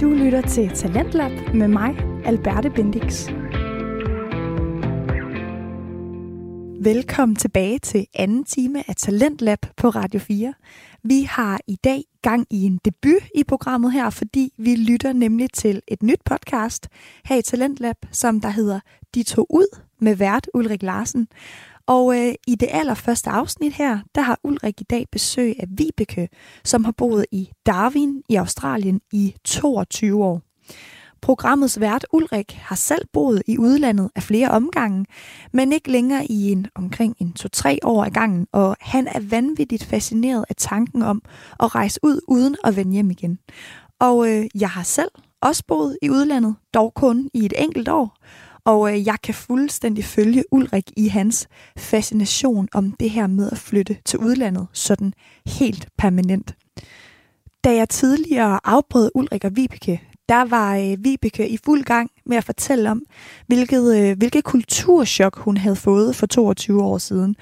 Du lytter til Talentlab med mig, Alberte Bendix. Velkommen tilbage til anden time af Talentlab på Radio 4. Vi har i dag gang i en debut i programmet her, fordi vi lytter nemlig til et nyt podcast her i Talentlab, som der hedder De tog ud med vært Ulrik Larsen. Og øh, i det allerførste afsnit her, der har Ulrik i dag besøg af Vibeke, som har boet i Darwin i Australien i 22 år. Programmets vært Ulrik har selv boet i udlandet af flere omgange, men ikke længere i en omkring en 2-3 år ad gangen, og han er vanvittigt fascineret af tanken om at rejse ud uden at vende hjem igen. Og øh, jeg har selv også boet i udlandet, dog kun i et enkelt år, og øh, jeg kan fuldstændig følge Ulrik i hans fascination om det her med at flytte til udlandet, sådan helt permanent. Da jeg tidligere afbrød Ulrik og Vibeke, der var øh, Vibeke i fuld gang med at fortælle om, hvilket, øh, hvilket kulturschok hun havde fået for 22 år siden.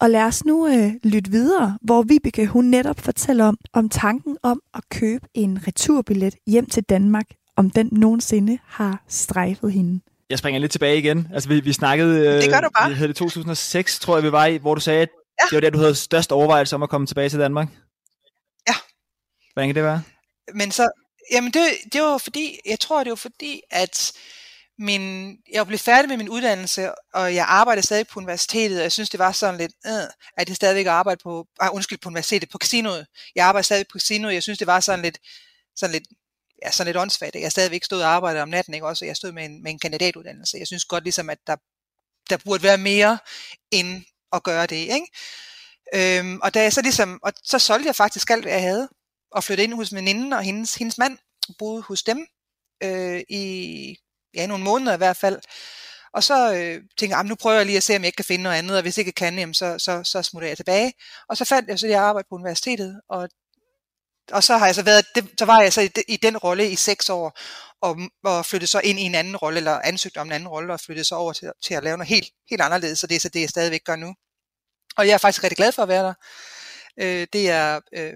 Og lad os nu øh, lytte videre, hvor Vibeke hun netop fortæller om, om tanken om at købe en returbillet hjem til Danmark, om den nogensinde har strejfet hende. Jeg springer lidt tilbage igen. Altså, vi, vi snakkede... Det gør du bare. Vi havde det 2006, tror jeg, vi var i, hvor du sagde, at ja. det var der, du havde størst overvejelse om at komme tilbage til Danmark. Ja. Hvordan kan det være? Men så... Jamen, det, det var fordi... Jeg tror, det var fordi, at min, jeg blev færdig med min uddannelse, og jeg arbejdede stadig på universitetet, og jeg synes, det var sådan lidt, øh, at jeg stadigvæk arbejde på, ah, undskyld, på universitetet, på casinoet. Jeg arbejder stadig på casinoet, jeg synes, det var sådan lidt, sådan lidt ja, sådan lidt åndssvagt. Jeg stadigvæk stod og arbejdede om natten, ikke? Også, jeg stod med en, med en kandidatuddannelse. Jeg synes godt ligesom, at der, der burde være mere end at gøre det. Ikke? Øhm, og da jeg så ligesom, og så solgte jeg faktisk alt, hvad jeg havde, og flyttede ind hos veninden og hendes, hendes mand, boede hos dem øh, i ja, nogle måneder i hvert fald. Og så øh, tænkte jeg, nu prøver jeg lige at se, om jeg ikke kan finde noget andet, og hvis jeg ikke kan, jamen, så, så, så smutter jeg tilbage. Og så fandt jeg så, det arbejde på universitetet, og og så har jeg så været, det, så var jeg så i, i den rolle i seks år, og, og flyttede så ind i en anden rolle, eller ansøgte om en anden rolle, og flyttede så over til, til at lave noget helt, helt anderledes, så det er så det, jeg stadigvæk gør nu. Og jeg er faktisk rigtig glad for at være der. Øh, det er øh,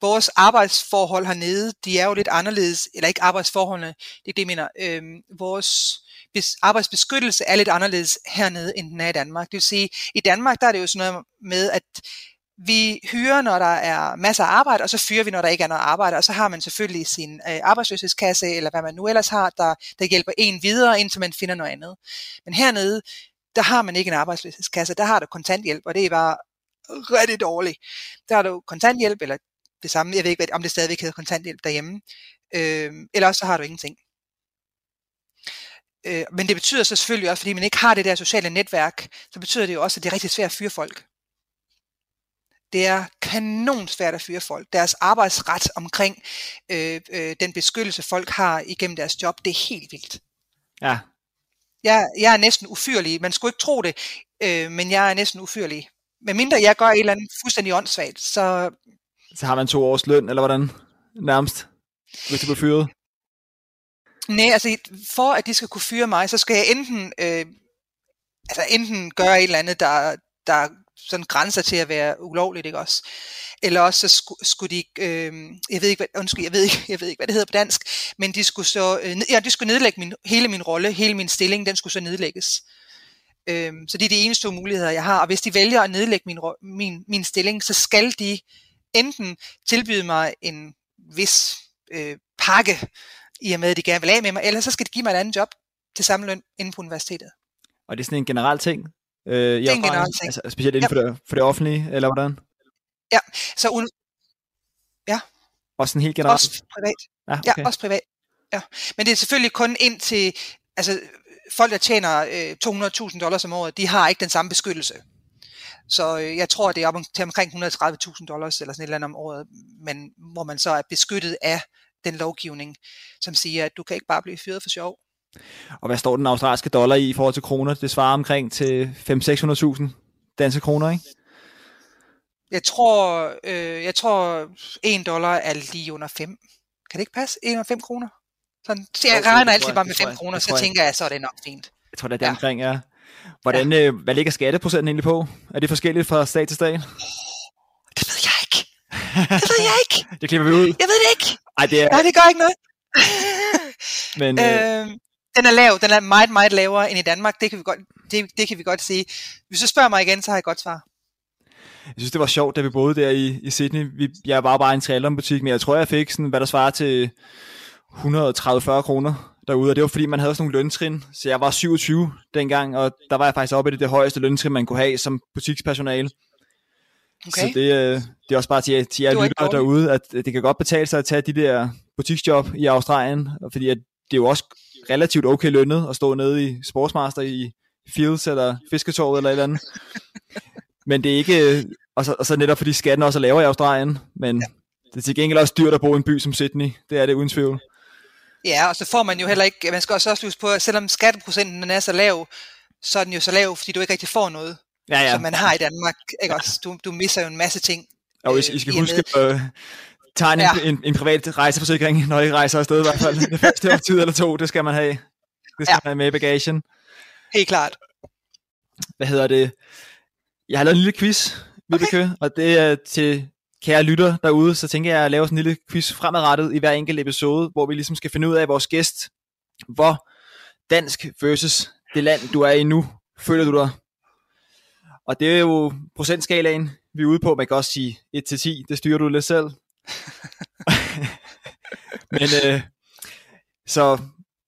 vores arbejdsforhold hernede, de er jo lidt anderledes, eller ikke arbejdsforholdene, det er det, jeg mener. Øh, vores arbejdsbeskyttelse er lidt anderledes hernede, end den er i Danmark. Det vil sige, i Danmark der er det jo sådan noget med, at vi hyrer, når der er masser af arbejde, og så fyrer vi, når der ikke er noget arbejde, og så har man selvfølgelig sin øh, arbejdsløshedskasse, eller hvad man nu ellers har, der, der hjælper en videre, indtil man finder noget andet. Men hernede, der har man ikke en arbejdsløshedskasse, der har du kontanthjælp, og det er bare rigtig dårligt. Der har du kontanthjælp, eller det samme, jeg ved ikke, om det stadigvæk hedder kontanthjælp derhjemme, øh, eller også så har du ingenting. Øh, men det betyder så selvfølgelig også, fordi man ikke har det der sociale netværk, så betyder det jo også, at det er rigtig svært at fyre folk det er kanon svært at fyre folk. Deres arbejdsret omkring øh, øh, den beskyttelse, folk har igennem deres job, det er helt vildt. Ja. Jeg, jeg er næsten ufyrlig. Man skulle ikke tro det, øh, men jeg er næsten ufyrlig. Men mindre jeg gør et eller andet fuldstændig åndssvagt, så... Så har man to års løn, eller hvordan? Nærmest, hvis du bliver fyret? Nej, altså for at de skal kunne fyre mig, så skal jeg enten, øh, altså enten gøre et eller andet, der, der sådan grænser til at være ulovligt, ikke også? Eller også så skulle, skulle de, øh, jeg ved ikke, hvad, undskyld, jeg ved ikke, jeg ved ikke, hvad det hedder på dansk, men de skulle så, øh, ja, de skulle nedlægge min, hele min rolle, hele min stilling, den skulle så nedlægges. Øh, så det er de eneste to muligheder, jeg har. Og hvis de vælger at nedlægge min, min, min stilling, så skal de enten tilbyde mig en vis øh, pakke, i og med, at de gerne vil af med mig, eller så skal de give mig et andet job til samme løn inde på universitetet. Og det er sådan en generel ting? Øh, er generelt ting. Altså, specielt inden ja. for, det, for det offentlige, eller hvordan? Ja, så un... ja. Også sådan helt generelt? Også privat. Ja, okay. ja, også privat. Ja. Men det er selvfølgelig kun ind til, altså folk, der tjener øh, 200.000 dollars om året, de har ikke den samme beskyttelse. Så øh, jeg tror, det er op til omkring 130.000 dollars eller sådan et eller andet om året, men hvor man så er beskyttet af den lovgivning, som siger, at du kan ikke bare blive fyret for sjov. Og hvad står den australske dollar i i forhold til kroner? Det svarer omkring til 500-600.000 danske kroner, ikke? Jeg tror, øh, jeg tror 1 dollar er lige under 5. Kan det ikke passe? 1 under 5 kroner? Sådan, så jeg regner altid bare med 5 kroner, så tænker jeg, så er det nok fint. Jeg tror, det er ja. omkring, ja. Hvordan, ja. Øh, hvad ligger skatteprocenten egentlig på? Er det forskelligt fra stat til stat? Oh, det ved jeg ikke. Det ved jeg ikke. det klipper vi ud. Jeg ved det ikke. Ej, det er... Nej, det gør ikke noget. Men, øh, Øh, den er lav, den er meget, meget lavere end i Danmark, det kan vi godt, det, det kan vi godt sige. Hvis du spørger mig igen, så har jeg et godt svar. jeg synes, det var sjovt, da vi boede der i, i Sydney. Vi, jeg var bare i en trailerbutik, men jeg tror, jeg fik sådan, hvad der svarer til 130-40 kroner derude, og det var fordi, man havde sådan nogle løntrin, så jeg var 27 dengang, og der var jeg faktisk oppe i det, det højeste løntrin, man kunne have som butikspersonale. Okay? Så det, øh, det er også bare til, til jer lyttere derude, at det kan godt betale sig at tage de der butiksjob i Australien, fordi at det er jo også relativt okay lønnet at stå nede i Sportsmaster i Fields eller Fisketorvet eller et eller andet. Men det er ikke, og så, og så netop fordi skatten også er lavere i Australien, men ja. det er til gengæld også dyrt at bo i en by som Sydney, det er det uden tvivl. Ja, og så får man jo heller ikke, man skal også også huske på, at selvom skatteprocenten er så lav, så er den jo så lav, fordi du ikke rigtig får noget, Ja, ja. ja. som man har i Danmark. Ikke også? Du, du misser jo en masse ting. Og I, I skal i og huske øh, tegne ja. En, en privat rejseforsikring, når I rejser afsted i hvert fald. Det første år tid eller to, det skal man have. Det skal. Ja. man have med i bagagen. Helt klart. hvad hedder det? Jeg har lavet en lille quiz, Vibeke, okay. og det er til kære lytter derude, så tænker jeg at lave sådan en lille quiz fremadrettet i hver enkelt episode, hvor vi ligesom skal finde ud af vores gæst, hvor dansk versus det land, du er i nu, føler du dig? Og det er jo procentskalaen, vi er ude på. Man kan også sige 1-10, det styrer du lidt selv. Men øh, så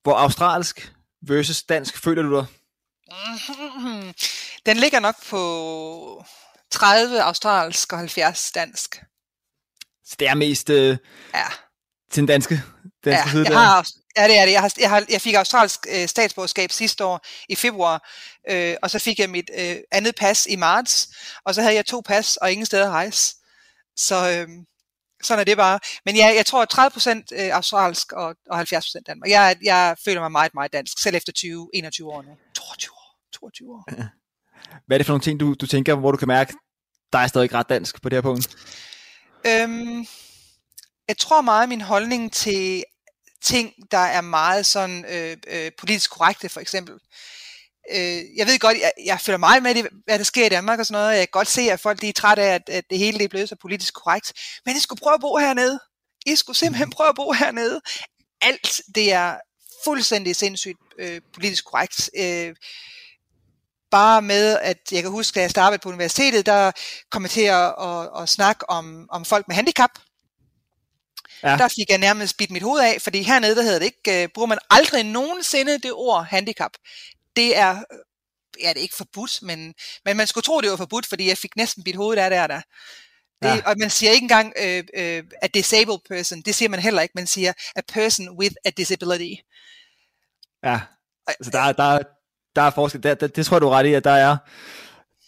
hvor australsk versus dansk føler du dig? Mhm. Den ligger nok på 30 australsk og 70 dansk. Så det er mest øh, Ja, til den danske, danske ja, side jeg der. har, ja det er det. Jeg, har, jeg, har, jeg fik australsk øh, statsborgerskab sidste år i februar, øh, og så fik jeg mit øh, andet pas i marts, og så havde jeg to pas og ingen steder at rejse. Så øh, sådan er det bare. Men ja, jeg tror 30 procent øh, australsk og, og 70 procent Danmark. Jeg, jeg føler mig meget, meget dansk, selv efter 20, 21 år nu. 22 år. 22 år. Hvad er det for nogle ting, du, du tænker, hvor du kan mærke, der er stadig ret dansk på det her punkt? Øhm, jeg tror meget min holdning til ting, der er meget sådan øh, øh, politisk korrekte, for eksempel. Øh, jeg ved godt, jeg, jeg følger meget med, i, hvad der sker i Danmark og sådan noget. Jeg kan godt se, at folk de er trætte af, at, at det hele det er blevet så politisk korrekt. Men I skulle prøve at bo hernede. I skulle simpelthen prøve at bo hernede. Alt det er fuldstændig sindssygt øh, politisk korrekt. Øh, bare med, at jeg kan huske, da jeg startede på universitetet, der kom jeg til at, at, at snakke om, om folk med handicap. Ja. Der fik jeg nærmest bidt mit hoved af, fordi hernede, der hedder det ikke, uh, bruger man aldrig nogensinde det ord handicap. Det er, øh, ja, det er ikke forbudt, men, men man skulle tro, det var forbudt, fordi jeg fik næsten bidt hovedet af der, der. Det, Ja. Og man siger ikke engang øh, øh, a disabled person, det siger man heller ikke, man siger a person with a disability. Ja, altså der, er- der, er- der er forskel. Der, der, det tror jeg, du er ret i, at der er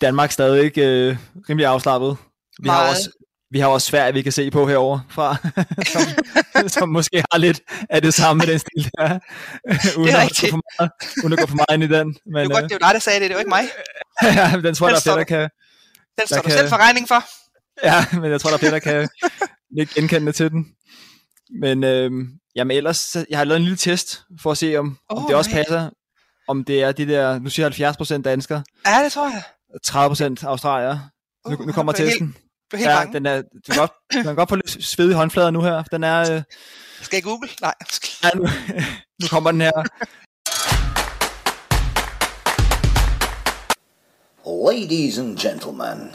Danmark stadig ikke øh, rimelig afslappet. Vi har, også, vi har også Sverige, vi kan se på herover fra, som, som måske har lidt af det samme med den stil der. uden, at gå for meget, uden at gå for meget ind i den. Men, Det var godt, det var dig, der sagde det, det var ikke mig. øh, ja, den tror jeg, der er flere, der kan, Den står du kan- selv for regning for. Ja, men jeg tror, der er flere, der kan ikke genkende til den. Men øhm, jamen ellers, jeg har lavet en lille test, for at se, om, oh, om det også nej. passer. Om det er de der, nu siger jeg 70% danskere, Ja, det tror jeg. 30% australier. Nu, Uh, nu kommer testen. Er helt Ja, bange. den er, du kan godt, du kan godt få lidt svedige håndflader nu her. Den er, øh, Skal jeg google? Nej. ja, nu, nu kommer den her. Ladies and gentlemen,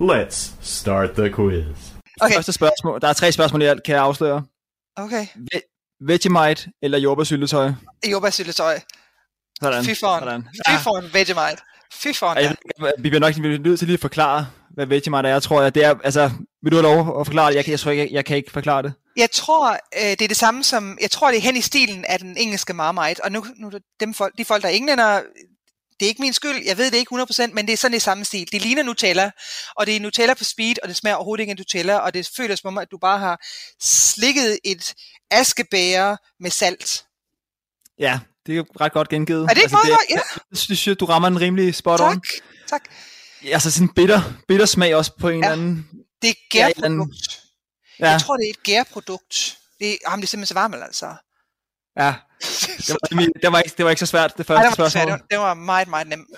Let's start the quiz. Okay, Første spørgsmål. Der er tre spørgsmål i alt, kan jeg afsløre. okay. Ve- Vegemite eller jordbærsyltetøj? Jordbærsyltetøj. Sådan. Fy foran. Sådan. Fy foran Vegemite. Fy foran, Ja, ja. jeg, vi bliver nok nødt til lige at forklare, hvad Vegemite er. Jeg tror, at det er, altså, vil du have lov at forklare det? Jeg, jeg tror ikke, jeg, jeg kan ikke forklare det. Jeg tror, øh, det er det samme som, jeg tror, det er hen i stilen af den engelske Marmite, og nu, nu det dem folk, de folk, der er englænder, det er ikke min skyld, jeg ved det ikke 100%, men det er sådan i samme stil. Det ligner Nutella, og det er Nutella på speed, og det smager overhovedet ikke af Nutella, og det føles som om, at du bare har slikket et askebæger med salt. Ja, det er ret godt gengivet. Er det ikke meget godt? Ja. Jeg synes, du rammer en rimelig spot on. Tak, tak. Altså sådan bitter, bitter smag også på en Ja. eller anden... Det er et Ja, gærprodukt. Ja, Jeg tror, det er et gærprodukt. Det, er, jamen, det er simpelthen så varmt, altså. ja. Det var, det, var ikke, det var ikke så svært, det Ej, første det, var svært. spørgsmål. Det var- det var meget, meget nemt.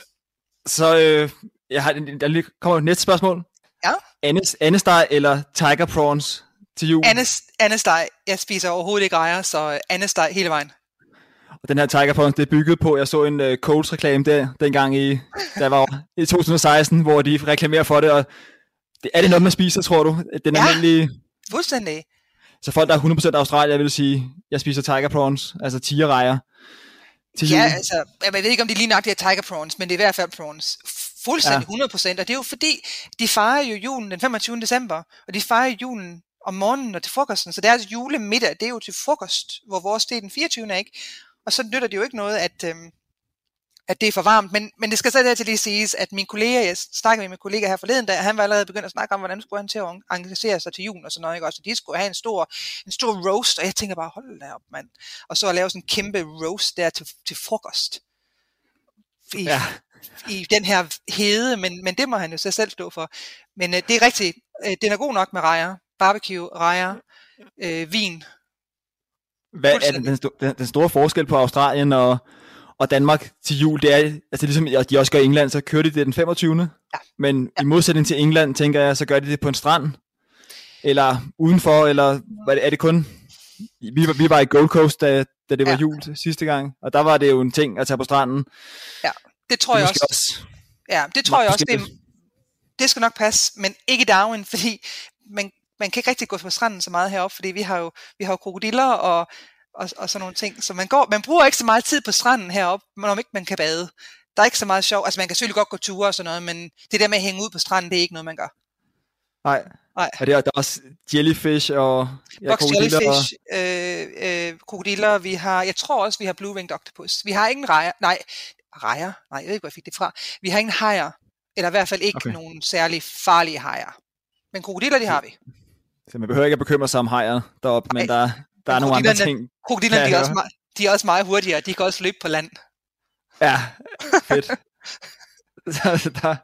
Så øh, jeg har, der kommer et næste spørgsmål. Ja. Andes, andesteg eller tiger prawns til jul. Andes, andesteg. Jeg spiser overhovedet ikke rejer, så øh, andesteg hele vejen. Og den her Tiger Prawns, det er bygget på, jeg så en uh, Coles reklame der, dengang i, der var i 2016, hvor de reklamerer for det, og det, er det noget, man spiser, tror du? Den Ja. almindelige, Fuldstændig. så folk, der er 100% Australier, vil sige, jeg spiser Tiger Prawns, altså tigerrejer. Til Ja, altså, jeg ved ikke, om det lige nok det er tiger prawns, men det er i hvert fald prawns. Fuldstændig 100%, og det er jo fordi, de fejrer jo julen den 25. december, og de fejrer julen om morgenen og til frokosten, så deres julemiddag, det er jo til frokost, hvor vores det er den 24. ikke? Og så nytter det jo ikke noget, at, øhm, at det er for varmt, men, men det skal så dertil lige siges, at min kollega, jeg snakkede med min kollega her forleden dag, han var allerede begyndt at snakke om, hvordan skulle han til at engagere sig til jul og sådan noget, ikke? Også, de skulle have en stor, en stor roast, og jeg tænker bare, hold da op, mand. Og så at lave sådan en kæmpe roast der til, til frokost. I, Ja. i den her hede, men, men det må han jo så selv stå for. Men øh, det er rigtigt, øh, den er god nok med rejer, barbecue, rejer, øh, vin. Hvad er den, den, sto- den, store forskel på Australien og, og Danmark til jul, det er, altså ligesom de også gør i England, så kører de det den 25. Ja. Men i modsætning til England, tænker jeg, så gør de det på en strand, eller udenfor, eller hvad er det, kun, vi var, vi var i Gold Coast, da, da det var Ja. jul sidste gang, og der var det jo en ting at tage på stranden. Det tror Det jeg også. også Ja, det tror jeg også, det, det skal nok passe, men ikke i Darwin, fordi man, man kan ikke rigtig gå på stranden så meget heroppe, fordi vi har jo, vi har jo krokodiller og, og, og sådan nogle ting, så man, går, man bruger ikke så meget tid på stranden heroppe, men om ikke man kan bade. Der er ikke så meget sjov, altså man kan selvfølgelig godt gå ture og sådan noget, men det der med at hænge ud på stranden, det er ikke noget, man gør. Nej. Nej. Og det er, der er også jellyfish og ja, Box krokodiller jellyfish, øh, øh, krokodiller, vi har, jeg tror også, vi har blue winged octopus. Vi har ingen rejer, nej, rejer, nej, jeg ved ikke, hvor jeg fik det fra. Vi har ingen hajer, eller i hvert fald ikke Okay. nogen særlig farlige hajer. Men krokodiller, det har vi. Så man behøver ikke at bekymre sig om hajer deroppe, men Nej. der, der er nogle andre ting. Krokodillerne, de er, også meget, de er også meget hurtigere, de kan også løbe på land. Ja, fedt. Så der...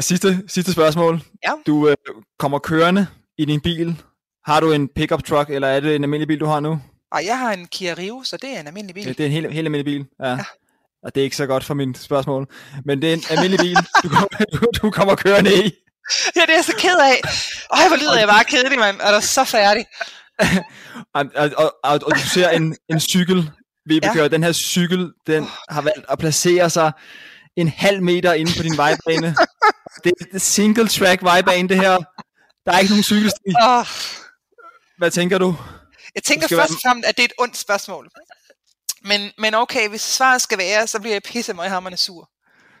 sidste, sidste spørgsmål. Ja. Du øh, kommer kørende i din bil. Har du en pickup truck, eller er det en almindelig bil, du har nu? Og jeg har en Kia Rio, så det er en almindelig bil. Ja, det er en helt, helt almindelig bil. Ja. ja. Og det er ikke så godt for min spørgsmål. Men det er en almindelig bil, du kommer, du, du kommer kørende i. Ja, det er jeg så ked af. Øj, hvor lyder jeg bare kedelig, mand. Er du så færdig? Og, og, og, og, og du ser en, en cykel, Vibeke, Ja. den her cykel, den har valgt at placere sig en halv meter inde på din vejbane. det er single track vejbane, det her. Der er ikke nogen cykelsti. Oh, Hvad tænker du? jeg tænker først og fremmest, at det er et ondt spørgsmål. Men, men okay, hvis svaret skal være, så bliver jeg pisse mig hammerne sur.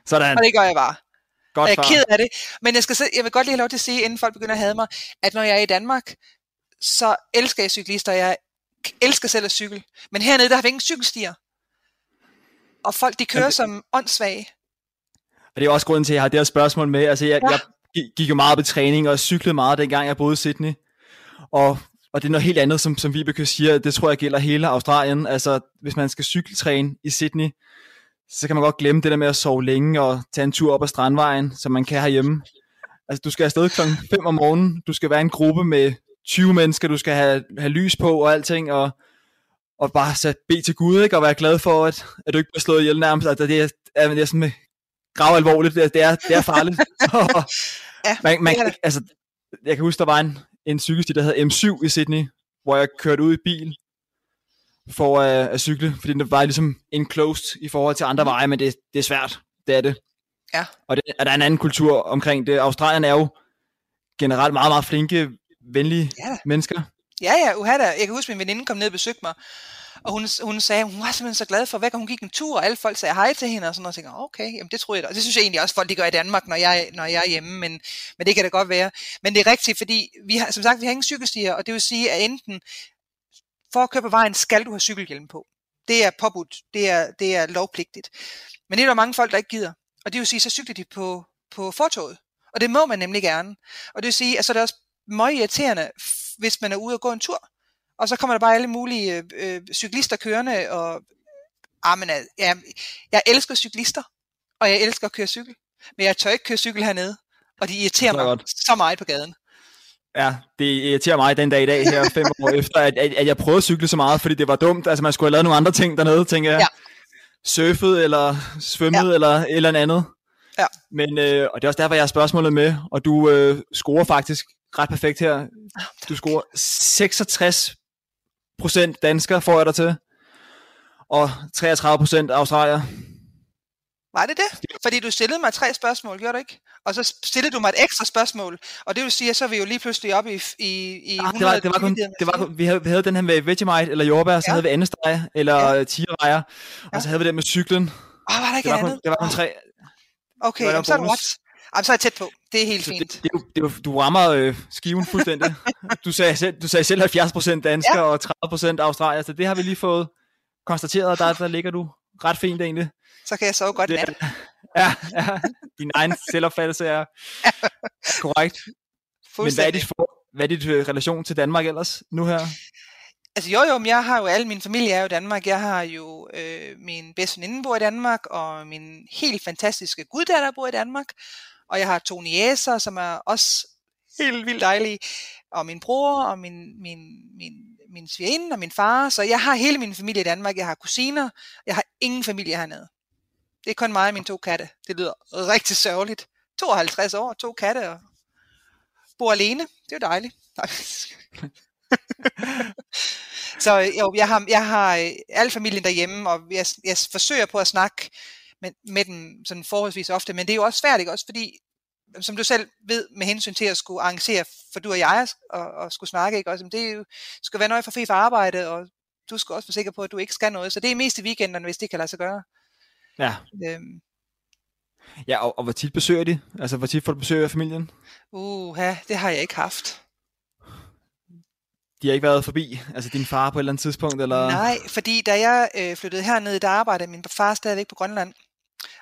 Sådan. Og det gør jeg bare. Godt Og jeg er ked af det. Men jeg, skal, jeg vil godt lige have lov til at sige, inden folk begynder at hade mig, at når jeg er i Danmark, så elsker jeg cyklister. Jeg elsker selv at cykle. Men hernede, der har vi ingen cykelstier. Og folk, de kører Jamen, som åndssvage. Og det er også grunden til, at jeg har det her spørgsmål med. Altså, jeg, Ja. jeg gi- gik jo meget op i træning og cyklede meget, dengang jeg boede i Sydney. Og, og det er noget helt andet, som, som Vibeke siger. Det tror jeg gælder hele Australien. Altså, hvis man skal cykeltræne i Sydney, så kan man godt glemme det der med at sove længe og tage en tur op ad strandvejen, som man kan herhjemme. Altså, du skal afsted klokken 5 om morgenen. Du skal være en gruppe med 20 mennesker. Du skal have, have lys på og alting. Og, og bare så bede til Gud, ikke? Og være glad for, at, at du ikke bliver slået ihjel nærmest. Altså, det er, er, det er sådan med grav alvorligt. Det er, det er, det er farligt. Ja, man, man, altså, jeg kan huske, der var en, en cykelsti, der hed M7 i Sydney, hvor jeg kørte ud i bil for at, at cykle, fordi den var ligesom enclosed i forhold til andre veje, men det, det er svært. Det er det. Ja. Og det, er der er en anden kultur omkring det. Australien er jo generelt meget, meget flinke, venlige Ja mennesker. Ja, ja, uha da. Jeg kan huske, at min veninde kom ned og besøgte mig, og hun, hun sagde, hun var simpelthen så glad for, hver gang hun gik en tur, og alle folk sagde hej til hende, og sådan noget, og jeg tænkte, okay, jamen det tror jeg da. Og det synes jeg egentlig også, folk de gør i Danmark, når jeg, når jeg er hjemme, men, men det kan da godt være. Men det er rigtigt, fordi vi har, som sagt, vi har ingen cykelstier, og det vil sige, at enten for at køre på vejen, skal du have cykelhjelm på. Det er påbudt, det er, det er lovpligtigt. Men det er der mange folk, der ikke gider. Og det vil sige, så cykler de på, på fortoget. Og det må man nemlig gerne. Og det vil sige, at så er det også meget irriterende, hvis man er ude og gå en tur. Og så kommer der bare alle mulige øh, cyklister kørende, og ah, men, øh, ja, jeg elsker cyklister, og jeg elsker at køre cykel. Men jeg tør ikke køre cykel hernede, og de irriterer mig godt. så meget på gaden. Ja, det irriterer mig den dag i dag her, fem år efter, at, at, at jeg prøvede at cykle så meget, fordi det var dumt. Altså, man skulle have lavet nogle andre ting dernede, tænker jeg. Ja. Surfet, eller svømmet, Ja. eller et eller andet. Ja. Men, øh, og det er også derfor, jeg har spørgsmålet med, og du øh, scorer faktisk ret perfekt her. Du scorer 66 procent dansker, får jeg dig til. Og 33 procent australier. Var det det? Fordi du stillede mig tre spørgsmål, gjorde du ikke? Og så stillede du mig et ekstra spørgsmål. Og det vil sige, at så er vi jo lige pludselig oppe i, i, i Ah, det, var, det var kun, det var kun, vi, havde, vi havde den her med Vegemite eller jordbær, så Ja. havde vi andesteg eller Ja. tigerrejer, og Ja. så havde vi den med cyklen. Åh, var der ikke Det var, andet? kun, det var kun tre. Okay, det var jamen, så er bonus. ret. Jamen, så er jeg tæt på. Det er helt Så fint. det, det, det, jo- du rammer øh, skiven fuldstændig. du, sagde selv, du sagde selv 70% dansker ja. og 30% australier, så det har vi lige fået konstateret, og der, der ligger du ret fint egentlig. Så kan jeg sove godt nat. ja, ja, din egen selvopfattelse er, er korrekt. Men hvad er dit, for, hvad er dit øh, relation til Danmark ellers nu her? Altså jo jo, men jeg har jo alle, min familie er jo i Danmark. Jeg har jo øh, min bedste veninde bor i Danmark, og min helt fantastiske guddatter bor i Danmark. Og jeg har to niæser, som er også helt vildt dejlige. Og min bror, og min, min, min, min svigerinde, og min far. Så jeg har hele min familie i Danmark. Jeg har kusiner. Jeg har ingen familie hernede. Det er kun mig og mine to katte. Det lyder rigtig sørgeligt. 52 år, to katte, og bor alene. Det er jo dejligt. Nej. Så jo, jeg har, jeg har øh, al familien derhjemme, og jeg, jeg forsøger på at snakke med, med dem sådan forholdsvis ofte, men det er jo også svært, ikke? Også fordi, som du selv ved, med hensyn til at skulle arrangere for du og jeg og, og skulle snakke, ikke? Også, men det er jo, skal være nøje for fri for arbejde, og du skal også være sikker på, at du ikke skal noget. Så det er mest i weekenderne, hvis det kan lade sig gøre. Ja, Øhm, ja og, og hvor tit besøger de? Altså, hvor tit får du besøg af familien? uha, det har jeg ikke haft. De har ikke været forbi, altså din far på et eller andet tidspunkt, eller? Nej, fordi da jeg øh, flyttede herned, der arbejdede min far stadigvæk på Grønland.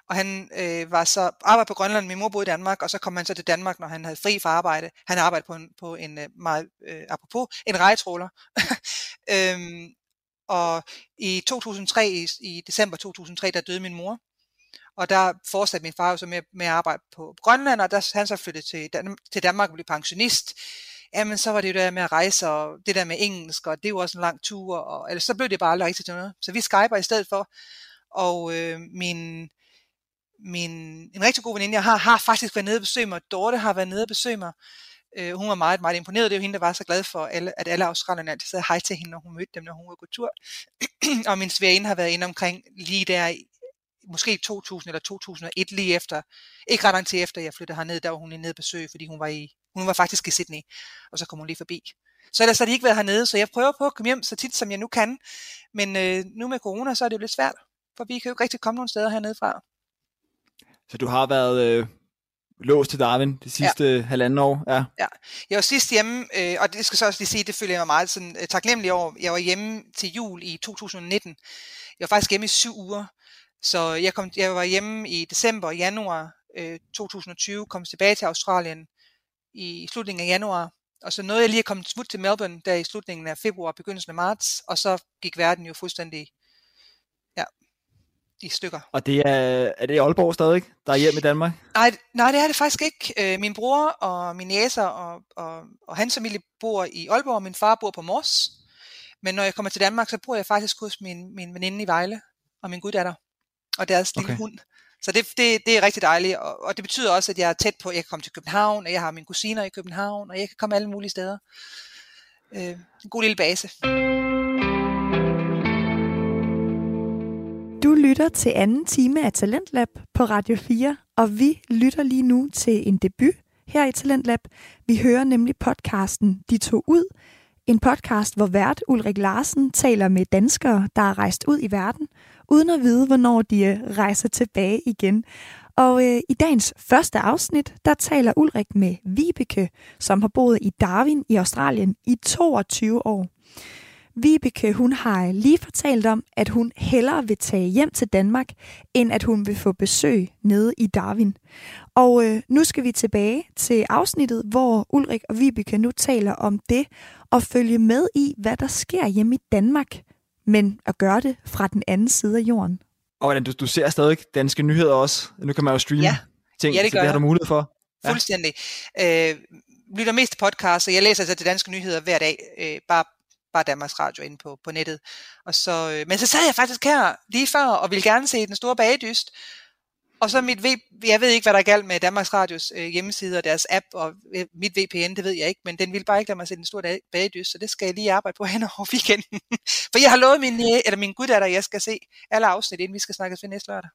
Og han øh, var så arbejdet på Grønland, min mor boede i Danmark, og så kom han så til Danmark, når han havde fri fra arbejde. Han arbejdede på en, på en øh, meget, øh, apropos, en rejtråler. øhm, og i 2003, i, i december 2003, der døde min mor. Og der fortsatte min far jo så med, med at arbejde på Grønland, og der han så flyttede til, Dan- til Danmark og blev pensionist. Jamen, så var det jo det der med at rejse, og det der med engelsk, og det var også en lang tur, og ellers så blev det bare aldrig rigtigt til noget. Så vi skyper i stedet for, og øh, min, min, en rigtig god veninde, jeg har, har faktisk været nede og besøge mig. Dorte har været nede og besøge mig. Øh, hun var meget, meget imponeret. Det er jo hende, der var så glad for, alle, at alle australierne altid sagde hej til hende, når hun mødte dem, når hun var på tur. og min svigerinde har været inde omkring lige der, i- måske 2000 eller 2001, lige efter, ikke ret lang tid efter, jeg flyttede herned, der var hun nede og besøge, fordi hun var, i, hun var faktisk i Sydney, og så kom hun lige forbi. Så ellers har de ikke været hernede, så jeg prøver på at komme hjem så tit, som jeg nu kan. Men øh, nu med corona, så er det jo lidt svært, for vi kan jo ikke rigtig komme nogen steder hernede fra. Så du har været øh, låst til Darwin de sidste ja. halvanden år? Ja. Jeg var sidst hjemme, øh, og det skal så også lige sige, det føler jeg mig meget sådan, øh, taknemmelig over. Jeg var hjemme til jul i 2019. Jeg var faktisk hjemme i syv uger. Så jeg, kom, jeg var hjemme i december og januar øh, 2020, kom tilbage til Australien i slutningen af januar. Og så nåede jeg lige at komme smut til Melbourne der i slutningen af februar, begyndelsen af marts, og så gik verden jo fuldstændig ja, i stykker. Og det er, er det Aalborg stadig, der er hjemme i Danmark? Nej, nej, det er det faktisk ikke. Øh, min bror og min jæser og, og, og hans familie bor i Aalborg, og min far bor på Mors. Men når jeg kommer til Danmark, så bor jeg faktisk hos min, min veninde i Vejle og min guddatter og deres lille Okay. hund. Så det, det, det er rigtig dejligt, og, og det betyder også, at jeg er tæt på, at jeg kan komme til København, og jeg har mine kusiner i København, og jeg kan komme alle mulige steder. Øh, en god lille base. Lytter til anden time af Talentlab på Radio 4, og vi lytter lige nu til en debut her i Talentlab. Vi hører nemlig podcasten De tog ud. En podcast, hvor vært Ulrik Larsen taler med danskere, der er rejst ud i verden, uden at vide, hvornår de øh, rejser tilbage igen. Og øh, i dagens første afsnit, der taler Ulrik med Vibeke, som har boet i Darwin i Australien i 22 år. Vibeke, hun har lige fortalt om, at hun hellere vil tage hjem til Danmark, end at hun vil få besøg nede i Darwin. Og øh, nu skal vi tilbage til afsnittet, hvor Ulrik og Vibeke nu taler om det og følge med i, hvad der sker hjemme i Danmark, men at gøre det fra den anden side af jorden. Og hvordan du, du ser stadig danske nyheder også. Nu kan man jo streame Ja. ting, Ja, det så det har jeg. du mulighed for. Ja. Fuldstændig. Øh, lytter mest til podcast, og jeg læser altså de danske nyheder hver dag, øh, bare, bare Danmarks Radio inde på, på nettet. Og så, øh, men så sad jeg faktisk her lige før, og ville gerne se den store bagedyst. Og så mit v, jeg ved ikke, hvad der er galt med Danmarks Radios øh, hjemmeside og deres app, og øh, mit VPN, det ved jeg ikke, men den vil bare ikke lade mig sætte en stor dag- bagdys, så det skal jeg lige arbejde på hen over weekenden. For jeg har lovet min, øh, eller min guddatter, at jeg skal se alle afsnit, inden vi skal snakkes ved næste lørdag.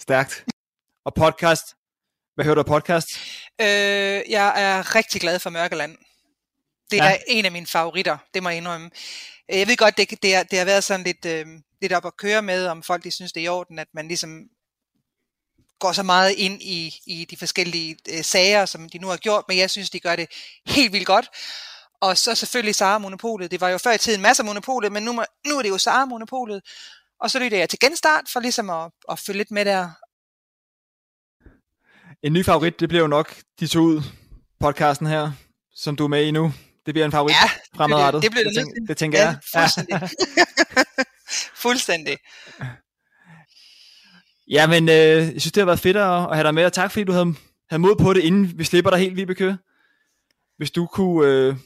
Stærkt. Og podcast. Hvad hører du af podcast? Øh, jeg er rigtig glad for Mørkeland. Det er Ja. ja. en af mine favoritter, det må jeg indrømme. Jeg ved godt, det, det, er, det har været sådan lidt, øh, lidt op at køre med, om folk de synes, det er i orden, at man ligesom går så meget ind i, i de forskellige øh, sager, som de nu har gjort, men jeg synes, de gør det helt vildt godt. Og så selvfølgelig Sara Monopolet. Det var jo før i tiden masser af Monopolet, men nu, må- nu er det jo Sara Monopolet. Og så lytter jeg til genstart for ligesom at, at følge lidt med der. En ny favorit, det bliver jo nok de to ud podcasten her, som du er med i nu. Det bliver en favorit Ja, fremadrettet. det det det, nødt tænk, til. det tænker Ja, jeg. fuldstændig. fuldstændig. Ja, men øh, jeg synes, det har været fedt at, at have dig med, og tak fordi du havde, havde mod på det, inden vi slipper dig helt, Vibeke. Hvis du kunne øh,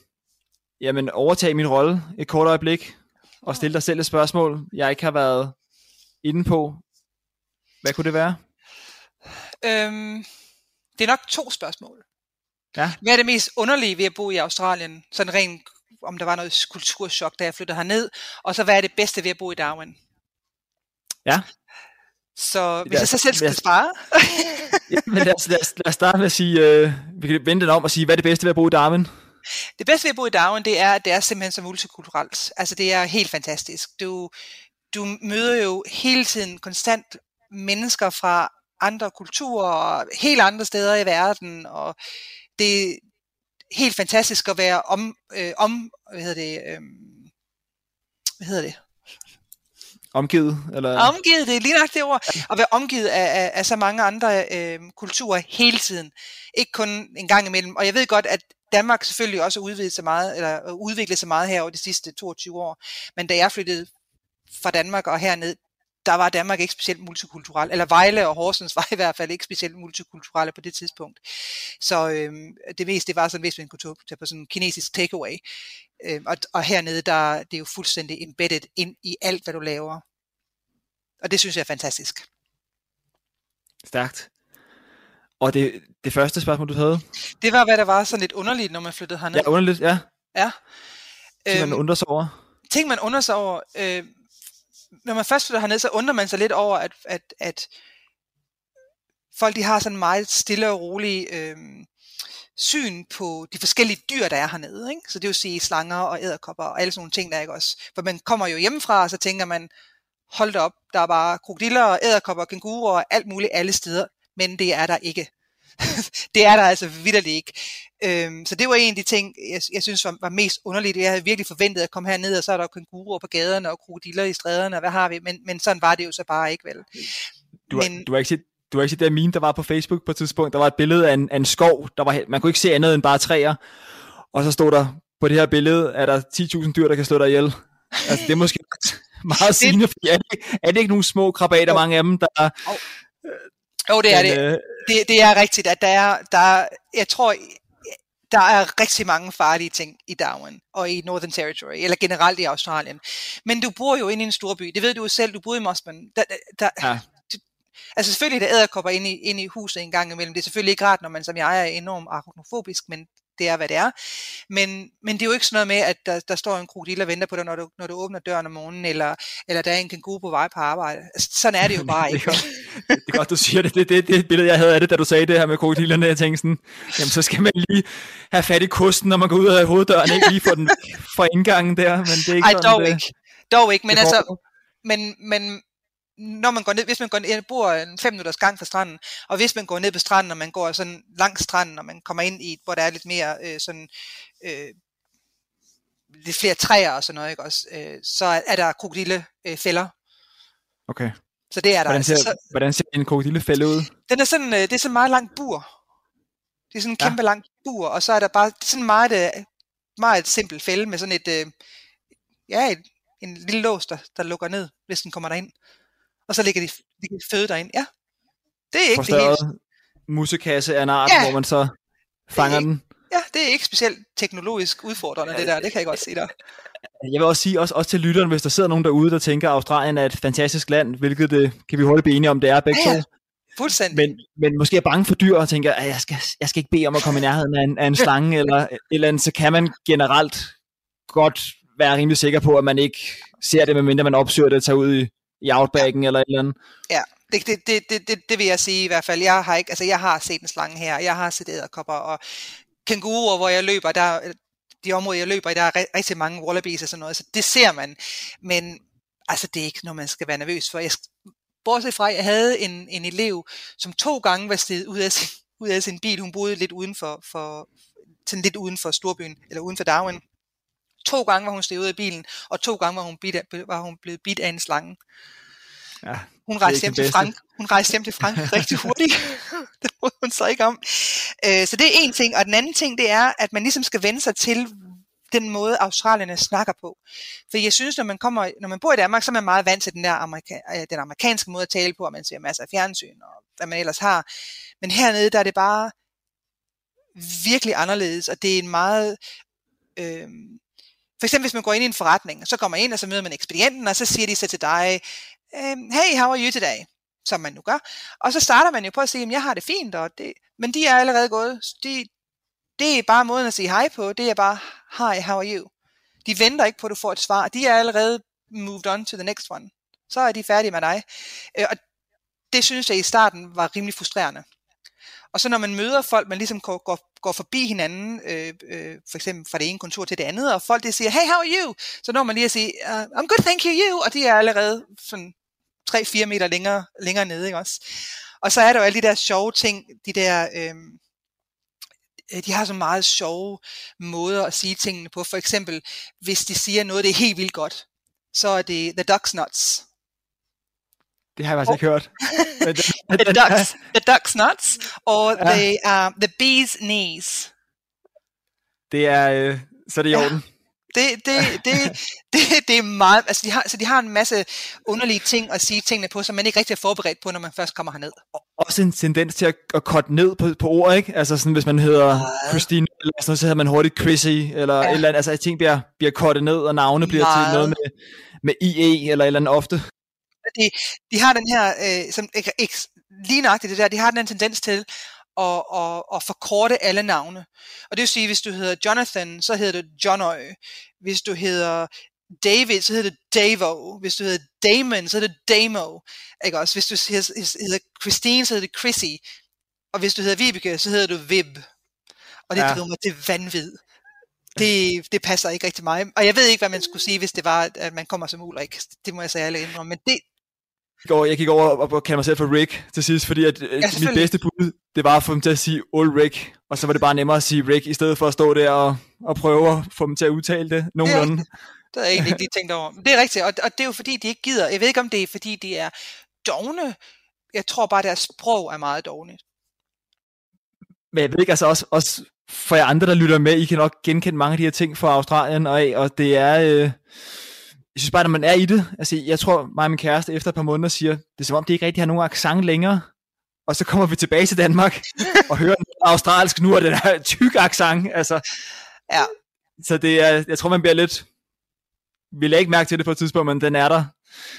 jamen, overtage min rolle et kort øjeblik, og stille dig selv et spørgsmål, jeg ikke har været inde på. Hvad kunne det være? Øhm, det er nok to spørgsmål. Ja. Hvad er det mest underlige ved at bo i Australien? Sådan rent, om der var noget kulturschok, da jeg flyttede herned. Og så hvad er det bedste ved at bo i Darwin? Ja. Så hvis Lad jeg så selv skal spare. Ja, men lad os, lad, os, lad os starte med at sige, øh, vi kan vende den om og sige, hvad er det bedste ved at bo i Darwin? Det bedste ved at bo i Darwin, det er, at det er simpelthen så multikulturelt. Altså det er helt fantastisk. Du, du møder jo hele tiden konstant mennesker fra andre kulturer og helt andre steder i verden, og det er helt fantastisk at være om, øh, om hvad hedder det, øh, hvad hedder det? Omgivet? Eller? Omgivet, det er lige nok det ord, at være omgivet af, af, af så mange andre øh, kulturer hele tiden. Ikke kun en gang imellem. Og jeg ved godt, at Danmark selvfølgelig også har udvidet sig meget, eller øh, udviklet sig meget her over de sidste 22 år. Men da jeg flyttede fra Danmark og herned, der var Danmark ikke specielt multikulturel. Eller Vejle og Horsens var i hvert fald ikke specielt multikulturelle på det tidspunkt. Så øh, det meste det var sådan, hvis man kunne tage- på sådan en kinesisk takeaway. Øh, og, og hernede, der det er jo fuldstændig embedded ind i alt, hvad du laver. Og det synes jeg er fantastisk. Stærkt. Og det, det første spørgsmål, du havde? Det var, hvad der var sådan lidt underligt, når man flyttede herned. Ja, underligt, ja. ja. Man Øhm, undrer sig over. ting, man undrer sig over, øh, når man først flytter herned, så undrer man sig lidt over, at, at, at folk de har sådan meget stille og rolig øh, syn på de forskellige dyr, der er hernede. Ikke? Så det vil sige slanger og æderkopper og alle sådan nogle ting, der er ikke også. For man kommer jo hjemmefra, og så tænker man, hold da op, der er bare krokodiller og æderkopper og kænguruer og alt muligt alle steder. Men det er der ikke. det er der altså vidderligt ikke. Øhm, så det var en af de ting, jeg, jeg synes var, var mest underligt. Jeg havde virkelig forventet at komme herned, og så er der kænguruer på gaderne og krokodiller i stræderne, og hvad har vi? Men, men sådan var det jo så bare ikke, vel? Du har, men- du har ikke set, du har ikke set det meme, der var på Facebook på et tidspunkt. Der var et billede af en, af en skov. Der var, man kunne ikke se andet end bare træer. Og så stod der, på det her billede, er der 10.000 dyr, der kan slå dig ihjel. Altså, det er måske meget sigende, fordi er det, er det ikke nogle små krabater, mange af dem, der Jo, det er kan, det. øh, det. Det er rigtigt, at der er, der er, jeg tror, der er rigtig mange farlige ting i Darwin og i Northern Territory, eller generelt i Australien. Men du bor jo inde i en stor by. Det ved du jo selv, du boede i Mosman. Der, der, der, Ja. Altså selvfølgelig er der æderkopper inde i, inde i huset en gang imellem. Det er selvfølgelig ikke rart, når man som jeg er enormt arachnofobisk, men det er, hvad det er. Men, men det er jo ikke sådan noget med, at der, der står en krokodil og venter på dig, når du, når du åbner døren om morgenen, eller, eller der er en kænguru på vej på arbejde. Altså, sådan er det jo bare det, ikke. er godt, det er godt, du siger det. Det, det, det billede, jeg havde af det, da du sagde det her med krokodillerne. Jeg tænkte sådan, jamen så skal man lige have fat i kosten, når man går ud af hoveddøren, ikke lige få den fra indgangen der. Men det er ikke Ej, sådan, dog det, ikke. Dog ikke, men det altså, men, men når man går ned, hvis man går ned, jeg bor en fem minutters gang fra stranden, og hvis man går ned på stranden, og man går sådan langs stranden, og man kommer ind i, hvor der er lidt mere øh, sådan, øh, lidt flere træer og sådan noget, ikke også, øh, så er, er der krokodille øh. Okay. Så det er der. Hvordan Altså. ser, Så, hvordan ser en krokodillefælde ud? den er sådan, øh, det er sådan meget lang bur. Det er sådan en Ja. kæmpe lang bur, og så er der bare det er sådan meget, øh, meget et simpelt fælde med sådan et, øh, ja, et, en lille lås, der, der lukker ned, hvis den kommer derind. Og så ligger de, de føde derind. Ja, det er ikke det hele. Forstørret musekasse af en art, Ja. hvor man så fanger ikke- den. Ja, det er ikke specielt teknologisk udfordrende, det der. Det kan jeg godt sige dig. Jeg vil også sige, også, også til lytteren, hvis der sidder nogen derude, der tænker, at Australien er et fantastisk land, hvilket det kan vi hurtigt blive enige om, det er begge Ja, to. Fuldstændig. men, men måske er bange for dyr og tænker, at jeg skal, jeg skal ikke bede om at komme i nærheden af en, af en slange eller et eller andet, så kan man generelt godt være rimelig sikker på, at man ikke ser det, medmindre man opsøger det og tager ud i, i outbacken eller et eller andet. Ja, det, det, det, det, det, det vil jeg sige i hvert fald. Jeg har ikke, altså jeg har set en slange her, jeg har set æderkopper og kænguruer, hvor jeg løber, der, de områder, jeg løber i, der er ri- rigtig mange wallabies og sådan noget, så det ser man. Men altså, det er ikke noget, man skal være nervøs for. Jeg, bortset fra, at jeg havde en, en elev, som to gange var steget ud af sin, ud af sin bil. Hun boede lidt uden for, for sådan lidt uden for storbyen, eller uden for Darwin. To gange var hun steget ud af bilen, og to gange var hun, bit af, var hun blevet bidt af en slange. Ja, Hun rejste hjem til. Frank. Hun rejste hjem til Frank rigtig hurtigt. det brød hun sig ikke om. Øh, så det er en ting. Og den anden ting, det er, at man ligesom skal vende sig til den måde, australierne snakker på. For jeg synes, når man, kommer, når man bor i Danmark, så er man meget vant til den der amerika- øh, den amerikanske måde at tale på, og man ser masser af fjernsyn, og hvad man ellers har. Men hernede, der er det bare virkelig anderledes, og det er en meget... Øh, for eksempel, hvis man går ind i en forretning, så kommer man ind, og så møder man ekspedienten, og så siger de så til dig, øhm, hey, how are you today? Som man nu gør. Og så starter man jo på at sige, jeg har det fint, og det, men de er allerede gået. De, det er bare måden at sige hej på, det er bare, hi, how are you? De venter ikke på, at du får et svar. De er allerede moved on to the next one. Så er de færdige med dig. Øh, og det synes jeg i starten var rimelig frustrerende. Og så når man møder folk, man ligesom går, går, går forbi hinanden, øh, øh, for eksempel fra det ene kontor til det andet, og folk det siger, hey, how are you? Så når man lige at sige, uh, I'm good, thank you, you, og de er allerede sådan 3-4 meter længere, længere nede, ikke også? Og så er der jo alle de der sjove ting, de der, øh, øh, de har så meget sjove måder at sige tingene på. For eksempel, hvis de siger noget, det er helt vildt godt, så er det the duck's nuts. Det har jeg faktisk ikke hørt. The ducks, the duck's nuts, og Ja. the, uh, the bee's knees. det er, øh, så er det i Ja. orden. Det, det, det, det, det er meget, altså de har, så de har en masse underlige ting at sige tingene på, som man ikke rigtig er forberedt på, når man først kommer herned. Også en tendens til at, at korte ned på, på ord, ikke? Altså sådan, hvis man hedder. Christine, eller sådan noget, så hedder man hurtigt Chrissy, eller Ja. ja. et eller andet. Altså, at ting bliver, bliver kortet ned, og navne bliver til Meget. noget med, med IE, eller et eller andet ofte. De, de har den her, øh, som, ikke, ikke, lige nøjagtigt det der, de har den tendens til at, at, at forkorte alle navne. Og det vil sige, hvis du hedder Jonathan, så hedder det Johnø. Hvis du hedder David, så hedder det Davo. Hvis du hedder Damon, så hedder det Damo. Ikke også? Hvis du hedder, Christine, så hedder det Chrissy. Og hvis du hedder Vibeke, så hedder du Vib. Og det Ja. ja. driver mig til vanvid. Det, det passer ikke rigtig mig. Og jeg ved ikke, hvad man skulle sige, hvis det var, at man kommer som Ulrik. Det må jeg så ærligt indrømme. Men det, Over, jeg gik over og, og kaldte mig selv for Rick til sidst, fordi at, ja, mit bedste bud, det var at få dem til at sige Ulrik, og så var det bare nemmere at sige Rick, i stedet for at stå der og, og prøve at få dem til at udtale det nogenlunde. Det havde jeg egentlig ikke lige tænkt over. Men det er rigtigt, og, og det er jo fordi, de ikke gider. Jeg ved ikke, om det er fordi, de er dogne. Jeg tror bare, deres sprog er meget dogne. Men jeg ved ikke, altså også, også for jer andre, der lytter med, I kan nok genkende mange af de her ting fra Australien, og, af, og det er, øh, jeg synes bare, når man er i det, altså jeg tror, mig og min kæreste efter et par måneder siger, det er som om, de ikke rigtig har nogen accent længere, og så kommer vi tilbage til Danmark, og hører australsk nu, og den her tyk accent, altså, Ja. så det er, jeg tror, man bliver lidt, vi lagde ikke mærke til det på et tidspunkt, men den er der,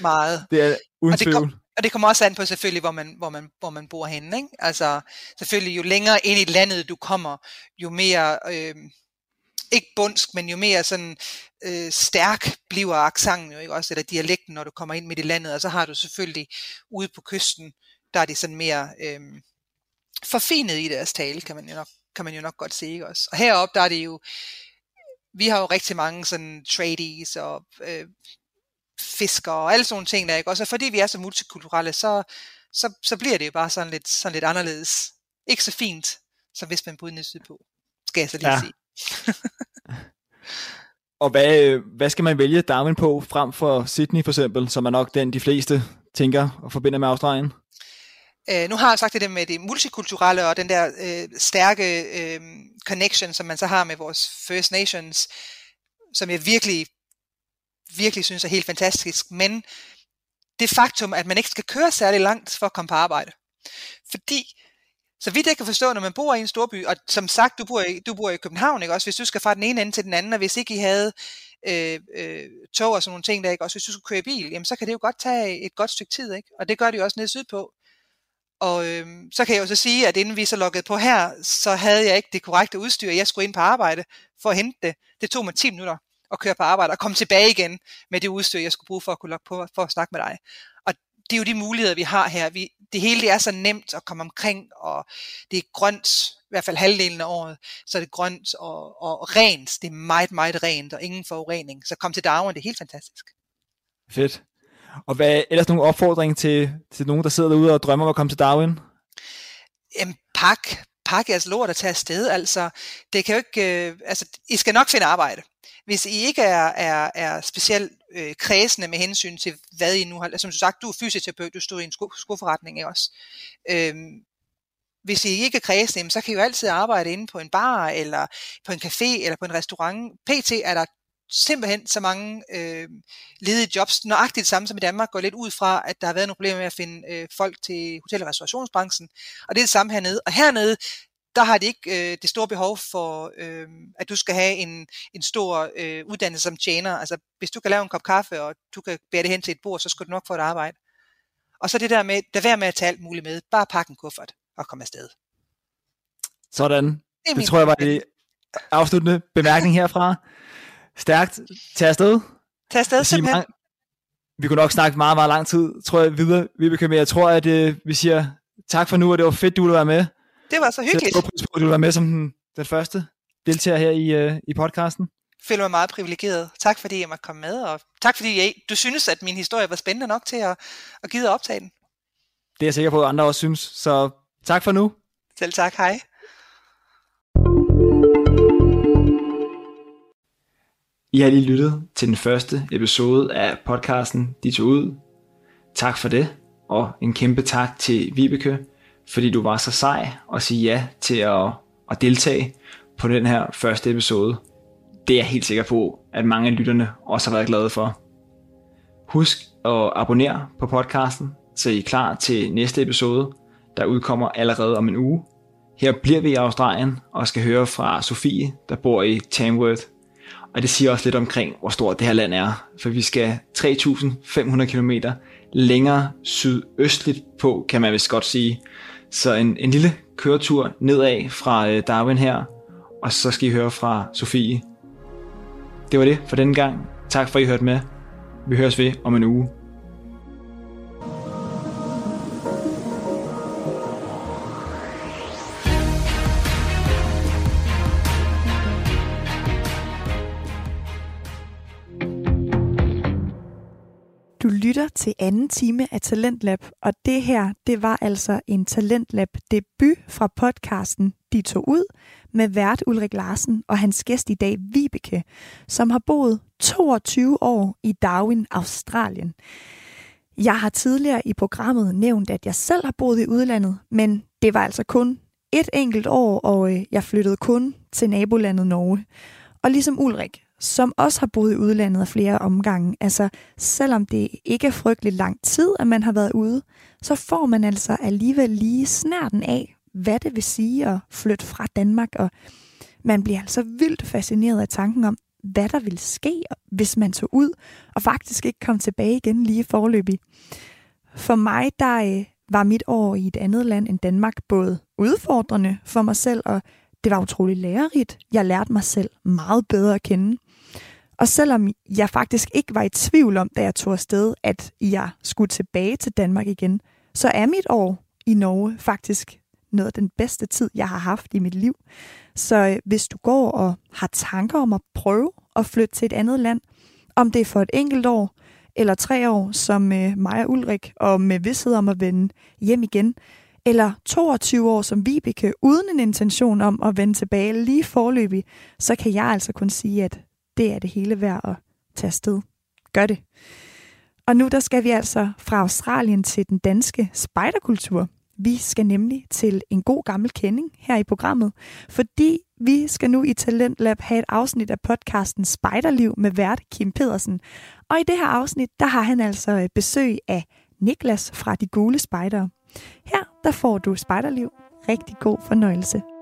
Meget. det er uden Og det kom-. Og det kommer også an på selvfølgelig, hvor man, hvor man, hvor man bor henne. Ikke? Altså selvfølgelig, jo længere ind i landet du kommer, jo mere, øh, ikke bundsk, men jo mere sådan øh, stærk bliver accenten jo, ikke? Også, eller dialekten, når du kommer ind midt i landet. Og så har du selvfølgelig ude på kysten, der er de sådan mere øh, forfinet i deres tale, kan man jo nok, kan man jo nok godt se. Ikke? Også. Og heroppe, der er det jo, vi har jo rigtig mange sådan tradies og øh, fisker og alle sådan nogle ting der, ikke? Også fordi vi er så multikulturelle, så, så, så bliver det jo bare sådan lidt, sådan lidt anderledes. Ikke så fint, som hvis man boede nede sydpå, skal jeg så lige ja. sige. Og hvad, øh, hvad skal man vælge Darwin på, frem for Sydney for eksempel, som er nok den, de fleste tænker og forbinder med Australien? Øh, nu har jeg sagt det der med det multikulturelle og den der øh, stærke øh, connection, som man så har med vores First Nations, som jeg virkelig, virkelig synes er helt fantastisk. Men det faktum, at man ikke skal køre særlig langt for at komme på arbejde. Fordi, så vidt jeg kan forstå, når man bor i en storby, og som sagt, du bor i, du bor i København, ikke også? Hvis du skal fra den ene ende til den anden, og hvis ikke I havde øh, øh, tog og sådan nogle ting der, ikke også? Hvis du skulle køre i bil, jamen så kan det jo godt tage et godt stykke tid, ikke? Og det gør det jo også nede sydpå. Og øh, så kan jeg jo så sige, at inden vi så loggede på her, så havde jeg ikke det korrekte udstyr. Jeg skulle ind på arbejde for at hente det. Det tog mig 10 minutter at køre på arbejde og komme tilbage igen med det udstyr, jeg skulle bruge for at kunne logge på for at snakke med dig. Det er jo de muligheder, vi har her. Vi, det hele det er så nemt at komme omkring, og det er grønt, i hvert fald halvdelen af året, så er det grønt og, og rent. Det er meget, meget rent, og ingen forurening. Så kom til Darwin, det er helt fantastisk. Fedt. Og hvad er ellers nogle opfordring til, til nogen, der sidder derude og drømmer om at komme til Darwin? Jamen, pak, pakke jeres lort og tage afsted. Altså, det kan jo ikke, øh, altså, I skal nok finde arbejde. Hvis I ikke er, er, er specielt øh, kredsende med hensyn til, hvad I nu har, som du sagt, du er fysioterapeut, du stod i en sko, skoforretning ikke også. Øhm, hvis I ikke er kredsende, så kan I jo altid arbejde inde på en bar, eller på en café, eller på en restaurant. PT er der simpelthen så mange øh, ledige jobs, nøjagtigt det samme som i Danmark, går lidt ud fra, at der har været nogle problemer med at finde øh, folk til hotel- og restaurationsbranchen, og det er det samme hernede. Og hernede, der har de ikke øh, det store behov for, øh, at du skal have en, en stor øh, uddannelse som tjener. Altså, hvis du kan lave en kop kaffe, og du kan bære det hen til et bord, så skal du nok få et arbejde. Og så det der med, der være med at tage alt muligt med. Bare pakke en kuffert og komme afsted. Sådan. Det, det tror jeg var det afsluttende bemærkning herfra. Stærkt. Tag afsted. Tag afsted simpelthen. Mange, vi kunne nok snakke meget, meget lang tid, tror jeg, videre, Vibeke, men jeg tror, at øh, vi siger tak for nu, og det var fedt, du ville være med. Det var så hyggeligt. Så jeg du ville være med som den, den første deltager her i, øh, i podcasten. Jeg føler mig meget privilegeret. Tak fordi jeg måtte komme med, og tak fordi jeg, du synes, at min historie var spændende nok til at, at give at optage den. Det er jeg sikker på, at andre også synes. Så tak for nu. Selv tak. Hej. I har lige lyttet til den første episode af podcasten De tog ud. Tak for det, og en kæmpe tak til Vibeke, fordi du var så sej og sige ja til at, at deltage på den her første episode. Det er jeg helt sikker på, at mange af lytterne også har været glade for. Husk at abonnere på podcasten, så I er klar til næste episode, der udkommer allerede om en uge. Her bliver vi i Australien og skal høre fra Sofie, der bor i Tamworth. Og det siger også lidt omkring, hvor stort det her land er. For vi skal 3.500 km længere sydøstligt på, kan man vist godt sige. Så en, en lille køretur nedad fra øh, Darwin her, og så skal I høre fra Sofie. Det var det for denne gang. Tak for at I hørte med. Vi høres ved om en uge. Du lytter til anden time af Talentlab, og det her, det var altså en Talentlab debut fra podcasten De tog ud med vært Ulrik Larsen og hans gæst i dag, Vibeke, som har boet 22 år i Darwin, Australien. Jeg har tidligere i programmet nævnt, at jeg selv har boet i udlandet, men det var altså kun et enkelt år, og øh, jeg flyttede kun til nabolandet Norge. Og ligesom Ulrik, som også har boet i udlandet af flere omgange. Altså, selvom det ikke er frygtelig lang tid, at man har været ude, så får man altså alligevel lige snærten af, hvad det vil sige at flytte fra Danmark, og man bliver altså vildt fascineret af tanken om, hvad der ville ske, hvis man tog ud og faktisk ikke kom tilbage igen lige forløbig. For mig, der øh, var mit år i et andet land end Danmark både udfordrende for mig selv, og det var utrolig lærerigt. Jeg lærte mig selv meget bedre at kende. Og selvom jeg faktisk ikke var i tvivl om, da jeg tog afsted, at jeg skulle tilbage til Danmark igen, så er mit år i Norge faktisk noget af den bedste tid, jeg har haft i mit liv. Så øh, hvis du går og har tanker om at prøve at flytte til et andet land, om det er for et enkelt år eller tre år, som øh, mig og Ulrik, og med vidshed om at vende hjem igen, eller 22 år som Vibeke, uden en intention om at vende tilbage lige forløbig, så kan jeg altså kun sige, at det er det hele værd at tage afsted. Gør det. Og nu der skal vi altså fra Australien til den danske spejderkultur. Vi skal nemlig til en god gammel kending her i programmet, fordi vi skal nu i Talent Lab have et afsnit af podcasten Spejderliv med vært Kim Pedersen. Og i det her afsnit, der har han altså øh, besøg af Niklas fra De Gule Spejdere. Her der får du spejderliv. Rigtig god fornøjelse.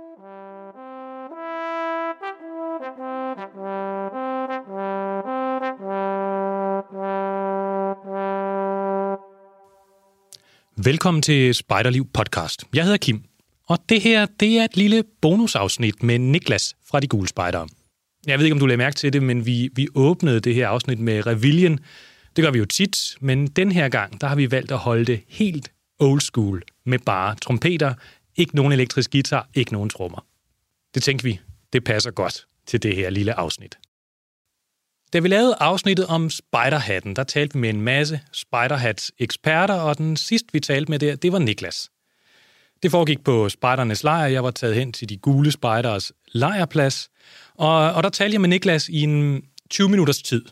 Velkommen til Spejderliv podcast. Jeg hedder Kim, og det her det er et lille bonusafsnit med Niklas fra De Gule Spejdere. Jeg ved ikke, om du lagde mærke til det, men vi, vi åbnede det her afsnit med Reviljen. Det gør vi jo tit, men den her gang, der har vi valgt at holde det helt old school med bare trompeter, ikke nogen elektrisk guitar, ikke nogen trommer. Det tænkte vi, det passer godt til det her lille afsnit. Da vi lavede afsnittet om Spiderhatten, der talte vi med en masse Spiderhats eksperter, og den sidste, vi talte med der, det var Niklas. Det foregik på Spejdernes lejr. Jeg var taget hen til de gule spejderes lejrplads, og, og der talte jeg med Niklas i en 20 minutters tid.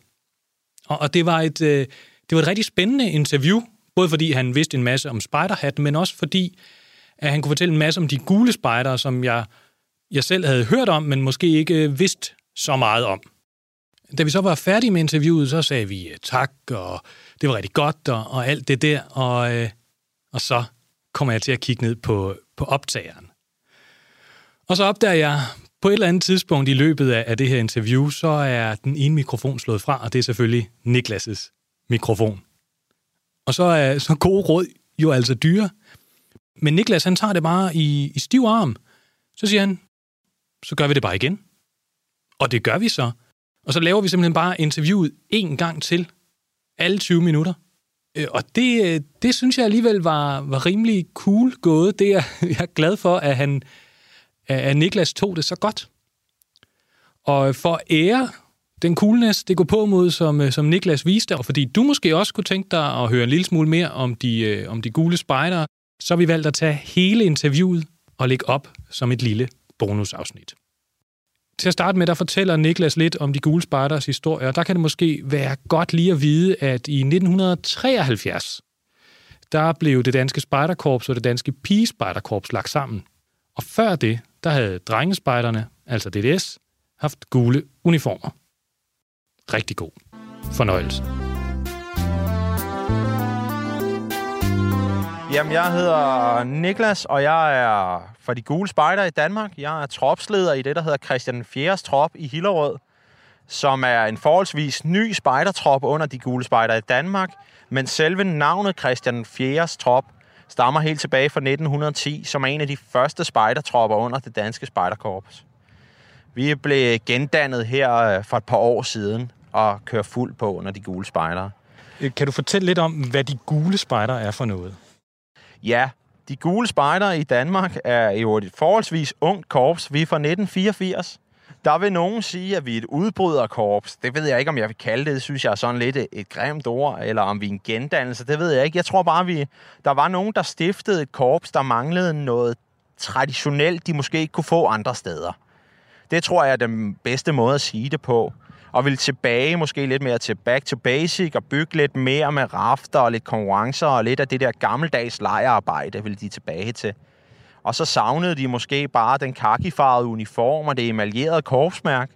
Og, og det, var et, øh, det var et rigtig spændende interview, både fordi han vidste en masse om spejderhatten, men også fordi at han kunne fortælle en masse om de gule spejdere, som jeg, jeg selv havde hørt om, men måske ikke øh, vidste så meget om. Da vi så var færdige med interviewet, så sagde vi øh, tak, og det var rigtig godt, og, og alt det der, og, øh, og så kommer jeg til at kigge ned på, på optageren. Og så opdager jeg på et eller andet tidspunkt i løbet af, af det her interview, så er den ene mikrofon slået fra, og det er selvfølgelig Niklas' mikrofon. Og så er så gode råd jo altså dyre. Men Niklas, han tager det bare i, i stiv arm. Så siger han, så gør vi det bare igen. Og det gør vi så. Og så laver vi simpelthen bare interviewet en gang til. Alle 20 minutter. Øh, og det, øh, det synes jeg alligevel var, var rimelig cool gået. Det er jeg er glad for, at, han, at Niklas tog det så godt. Og for ære den coolness, det går på mod, som, øh, som Niklas viste, og fordi du måske også kunne tænke dig at høre en lille smule mere om de, om de gule spejdere, så har vi valgt at tage hele interviewet og lægge op som et lille bonusafsnit. Til at starte med, der fortæller Niklas lidt om de gule spejders historie, og der kan det måske være godt lige at vide, at i 1973, der blev det danske spejderkorps og det danske pigespejderkorps lagt sammen. Og før det, der havde drengespejderne, altså DDS, haft gule uniformer. Rigtig god fornøjelse. Jamen, jeg hedder Niklas, og jeg er fra de gule spejder i Danmark. Jeg er tropsleder i det, der hedder Christian 4. trop i Hillerød, som er en forholdsvis ny spejdertrop under de gule spejder i Danmark. Men selve navnet Christian 4. trop stammer helt tilbage fra 1910, som er en af de første spejdertropper under det danske spejderkorps. Vi blev gendannet her øh, for et par år siden og kører fuld på under de gule spejdere. Kan du fortælle lidt om, hvad de gule spejdere er for noget? Ja, de gule spejdere i Danmark er jo et forholdsvis ungt korps. Vi er fra 1984. Der vil nogen sige, at vi er et udbryderkorps. Det ved jeg ikke, om jeg vil kalde det. Det synes jeg er sådan lidt et grimt ord, eller om vi er en gendannelse. Det ved jeg ikke. Jeg tror bare, vi der var nogen, der stiftede et korps, der manglede noget traditionelt, de måske ikke kunne få andre steder. Det tror jeg er den bedste måde at sige det på og vil tilbage måske lidt mere til back to basic og bygge lidt mere med rafter og lidt konkurrencer og lidt af det der gammeldags lejearbejde vil de tilbage til. Og så savnede de måske bare den kakifarvede uniform og det emaljerede korpsmærk.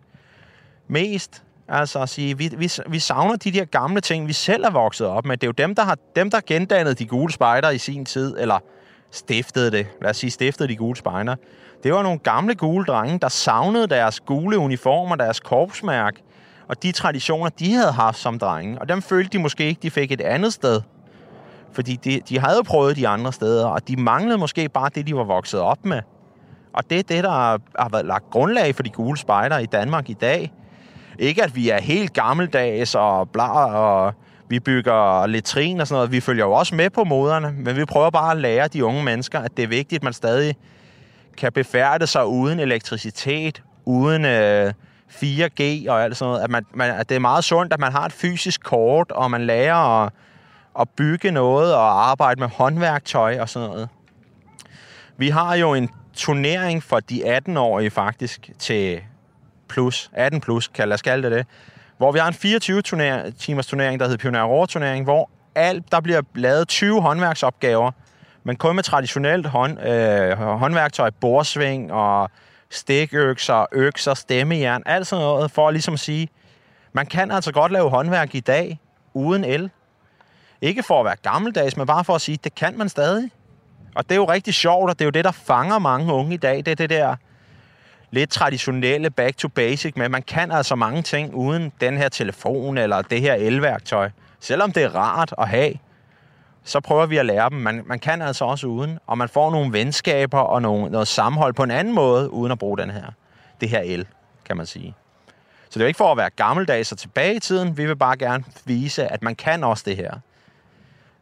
Mest, altså at sige, vi, vi, vi savner de der gamle ting, vi selv er vokset op med. Det er jo dem, der har dem, der gendannede de gule spejder i sin tid, eller stiftede det. Lad os sige, stiftede de gule spejder. Det var nogle gamle gule drenge, der savnede deres gule uniformer, deres korpsmærk, og de traditioner, de havde haft som drenge. Og dem følte de måske ikke, de fik et andet sted. Fordi de, de havde prøvet de andre steder, og de manglede måske bare det, de var vokset op med. Og det er det, der har været lagt grundlag for de gule spejder i Danmark i dag. Ikke at vi er helt gammeldags og bla, og vi bygger letrin og sådan noget. Vi følger jo også med på moderne, men vi prøver bare at lære de unge mennesker, at det er vigtigt, at man stadig kan befærde sig uden elektricitet, uden øh, 4G og alt sådan noget, at, man, man, at det er meget sundt, at man har et fysisk kort, og man lærer at, at bygge noget og arbejde med håndværktøj og sådan noget. Vi har jo en turnering for de 18-årige faktisk til plus, 18 plus, kan lad os kalde det det, hvor vi har en 24 turner, timers turnering, der hedder Pioneer turnering, hvor alt, der bliver lavet 20 håndværksopgaver, men kun med traditionelt hånd, øh, håndværktøj, bordsving og stikøkser, økser, stemmejern, alt sådan noget, for ligesom at ligesom sige, man kan altså godt lave håndværk i dag uden el. Ikke for at være gammeldags, men bare for at sige, det kan man stadig. Og det er jo rigtig sjovt, og det er jo det, der fanger mange unge i dag. Det er det der lidt traditionelle back to basic, men man kan altså mange ting uden den her telefon eller det her elværktøj. Selvom det er rart at have så prøver vi at lære dem. Man, man kan altså også uden, og man får nogle venskaber og nogle, noget sammenhold på en anden måde, uden at bruge den her, det her el, kan man sige. Så det er jo ikke for at være gammeldags og tilbage i tiden. Vi vil bare gerne vise, at man kan også det her.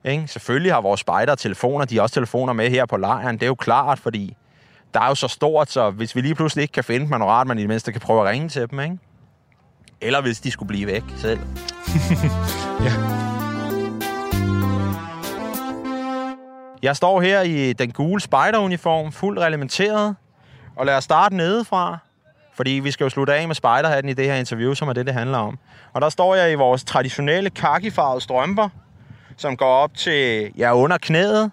Ikke? Selvfølgelig har vores spejder telefoner, de har også telefoner med her på lejren. Det er jo klart, fordi der er jo så stort, så hvis vi lige pludselig ikke kan finde dem, er rart, man i det mindste kan prøve at ringe til dem, ikke? Eller hvis de skulle blive væk selv. Ja. Jeg står her i den gule spejderuniform, fuldt reglementeret, og lad os starte nedefra, fordi vi skal jo slutte af med spejderhatten i det her interview, som er det, det handler om. Og der står jeg i vores traditionelle kakifarvede strømper, som går op til ja, under knæet.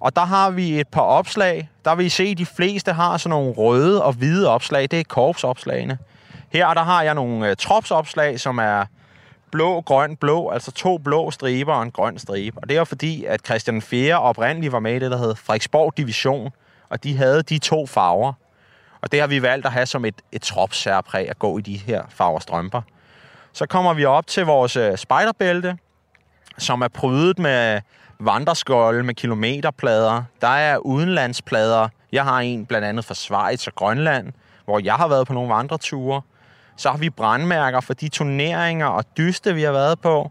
Og der har vi et par opslag. Der vil I se, at de fleste har sådan nogle røde og hvide opslag. Det er korpsopslagene. Her der har jeg nogle uh, tropsopslag, som er blå, grøn, blå, altså to blå striber og en grøn stribe. Og det er fordi, at Christian 4. oprindeligt var med i det, der hed Frederiksborg Division, og de havde de to farver. Og det har vi valgt at have som et, et tropsærpræg at gå i de her farver strømper. Så kommer vi op til vores spiderbælte, spejderbælte, som er prydet med vandreskål med kilometerplader. Der er udenlandsplader. Jeg har en blandt andet fra Schweiz og Grønland, hvor jeg har været på nogle vandreture. Så har vi brandmærker for de turneringer og dyste, vi har været på.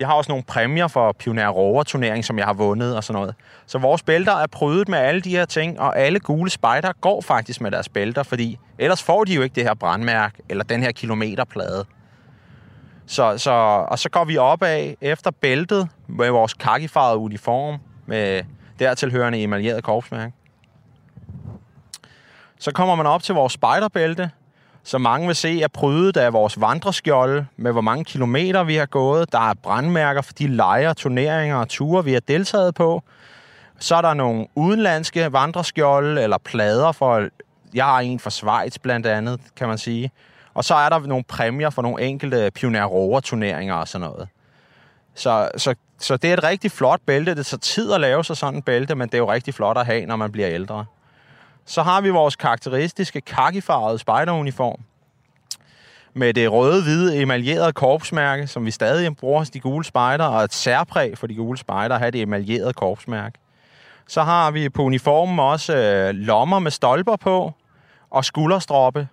Jeg har også nogle præmier for Pioner Rover turnering, som jeg har vundet og sådan noget. Så vores bælter er prydet med alle de her ting, og alle gule spejder går faktisk med deres bælter, fordi ellers får de jo ikke det her brandmærke eller den her kilometerplade. Så, så, og så går vi op af efter bæltet med vores kakifarvede uniform med dertilhørende emaljeret korpsmærke. Så kommer man op til vores spejderbælte, som mange vil se er prydet af vores vandreskjolde med hvor mange kilometer vi har gået. Der er brandmærker for de lejre, turneringer og ture, vi har deltaget på. Så er der nogle udenlandske vandreskjolde eller plader for... Jeg har en fra Schweiz blandt andet, kan man sige. Og så er der nogle præmier for nogle enkelte Pioner Rover turneringer og sådan noget. Så, så, så det er et rigtig flot bælte. Det tager tid at lave sig sådan en bælte, men det er jo rigtig flot at have, når man bliver ældre. Så har vi vores karakteristiske kakifarvede spejderuniform med det røde-hvide emaljerede korpsmærke, som vi stadig bruger hos de gule spejder, og et særpræg for de gule spejder at have det emaljerede korpsmærke. Så har vi på uniformen også øh, lommer med stolper på, og skulderstroppe,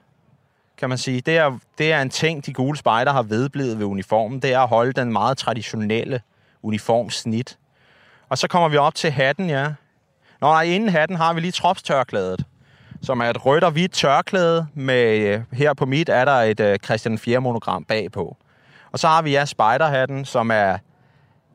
kan man sige. Det er, det er en ting, de gule spejder har vedblevet ved uniformen. Det er at holde den meget traditionelle uniformsnit. Og så kommer vi op til hatten, ja. Nå nej, inden hatten har vi lige tropstørklædet, som er et rødt og hvidt tørklæde. Med, øh, her på mit er der et øh, Christian 4 monogram bagpå. Og så har vi ja, spiderhatten, som er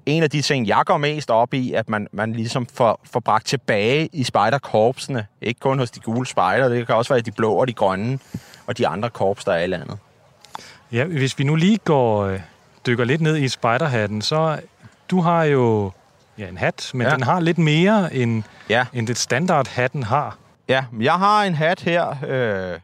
en af de ting, jeg går mest op i, at man, man ligesom får, får bragt tilbage i spejderkorpsene. Ikke kun hos de gule spejder, det kan også være de blå og de grønne og de andre korps, der er i landet. Ja, hvis vi nu lige går øh, dykker lidt ned i spejderhatten, så du har jo ja, en hat, men Ja. den har lidt mere end, Ja. end det standard hatten har. Ja, jeg har en hat her, øh,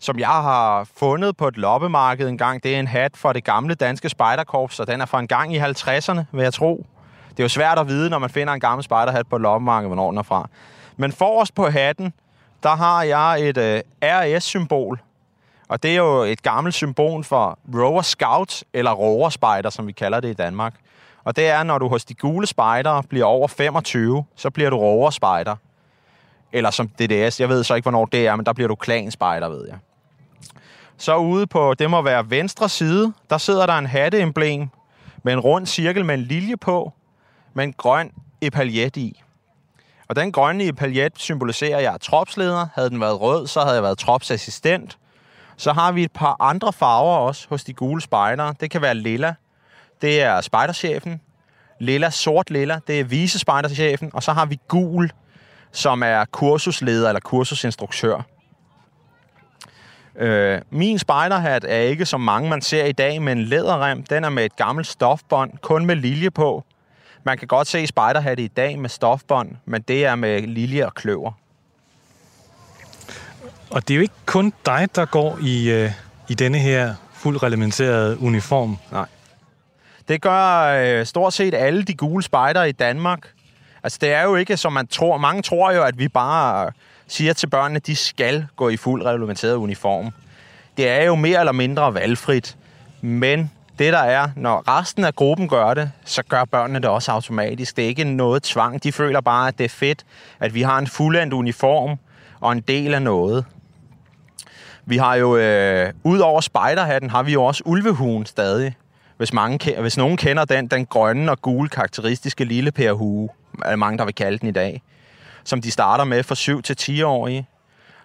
som jeg har fundet på et loppemarked en gang. Det er en hat for det gamle danske spejderkorps, og den er fra en gang i 50'erne, vil jeg tro. Det er jo svært at vide, når man finder en gammel spejderhat på et loppemarked, hvornår den er fra. Men forrest på hatten, der har jeg et øh, RS-symbol. Og det er jo et gammelt symbol for Rover Scout, eller Rover Spejder, som vi kalder det i Danmark. Og det er, når du hos de gule spejdere bliver over 25, så bliver du roverspejder. Eller som DDS, jeg ved så ikke, hvornår det er, men der bliver du klanspejder, ved jeg. Så ude på, det må være venstre side, der sidder der en hatteemblem med en rund cirkel med en lilje på, med en grøn epaljet i. Og den grønne epaljet symboliserer, at jeg er tropsleder. Havde den været rød, så havde jeg været tropsassistent. Så har vi et par andre farver også hos de gule spejdere. Det kan være lilla. Det er spejderchefen. Lilla, sort lilla, det er visespejderchefen. Og så har vi gul, som er kursusleder eller kursusinstruktør. Øh, min spejderhat er ikke som mange, man ser i dag, med en læderrem. Den er med et gammelt stofbånd, kun med lilje på. Man kan godt se spejderhatte i dag med stofbånd, men det er med lilje og kløver. Og det er jo ikke kun dig, der går i, øh, i denne her fuldt reglementerede uniform. Det gør øh, stort set alle de gule spejdere i Danmark. Altså, det er jo ikke, som man tror. Mange tror jo, at vi bare siger til børnene, at de skal gå i fuld reglementeret uniform. Det er jo mere eller mindre valgfrit. Men det der er, når resten af gruppen gør det, så gør børnene det også automatisk. Det er ikke noget tvang. De føler bare, at det er fedt, at vi har en fuldendt uniform og en del af noget. Vi har jo, øh, ud over spejderhatten, har vi jo også ulvehuen stadig. Hvis, mange, hvis nogen kender den, den grønne og gule karakteristiske lille pærhue, er der mange, der vil kalde den i dag, som de starter med for 7 til 10 årige.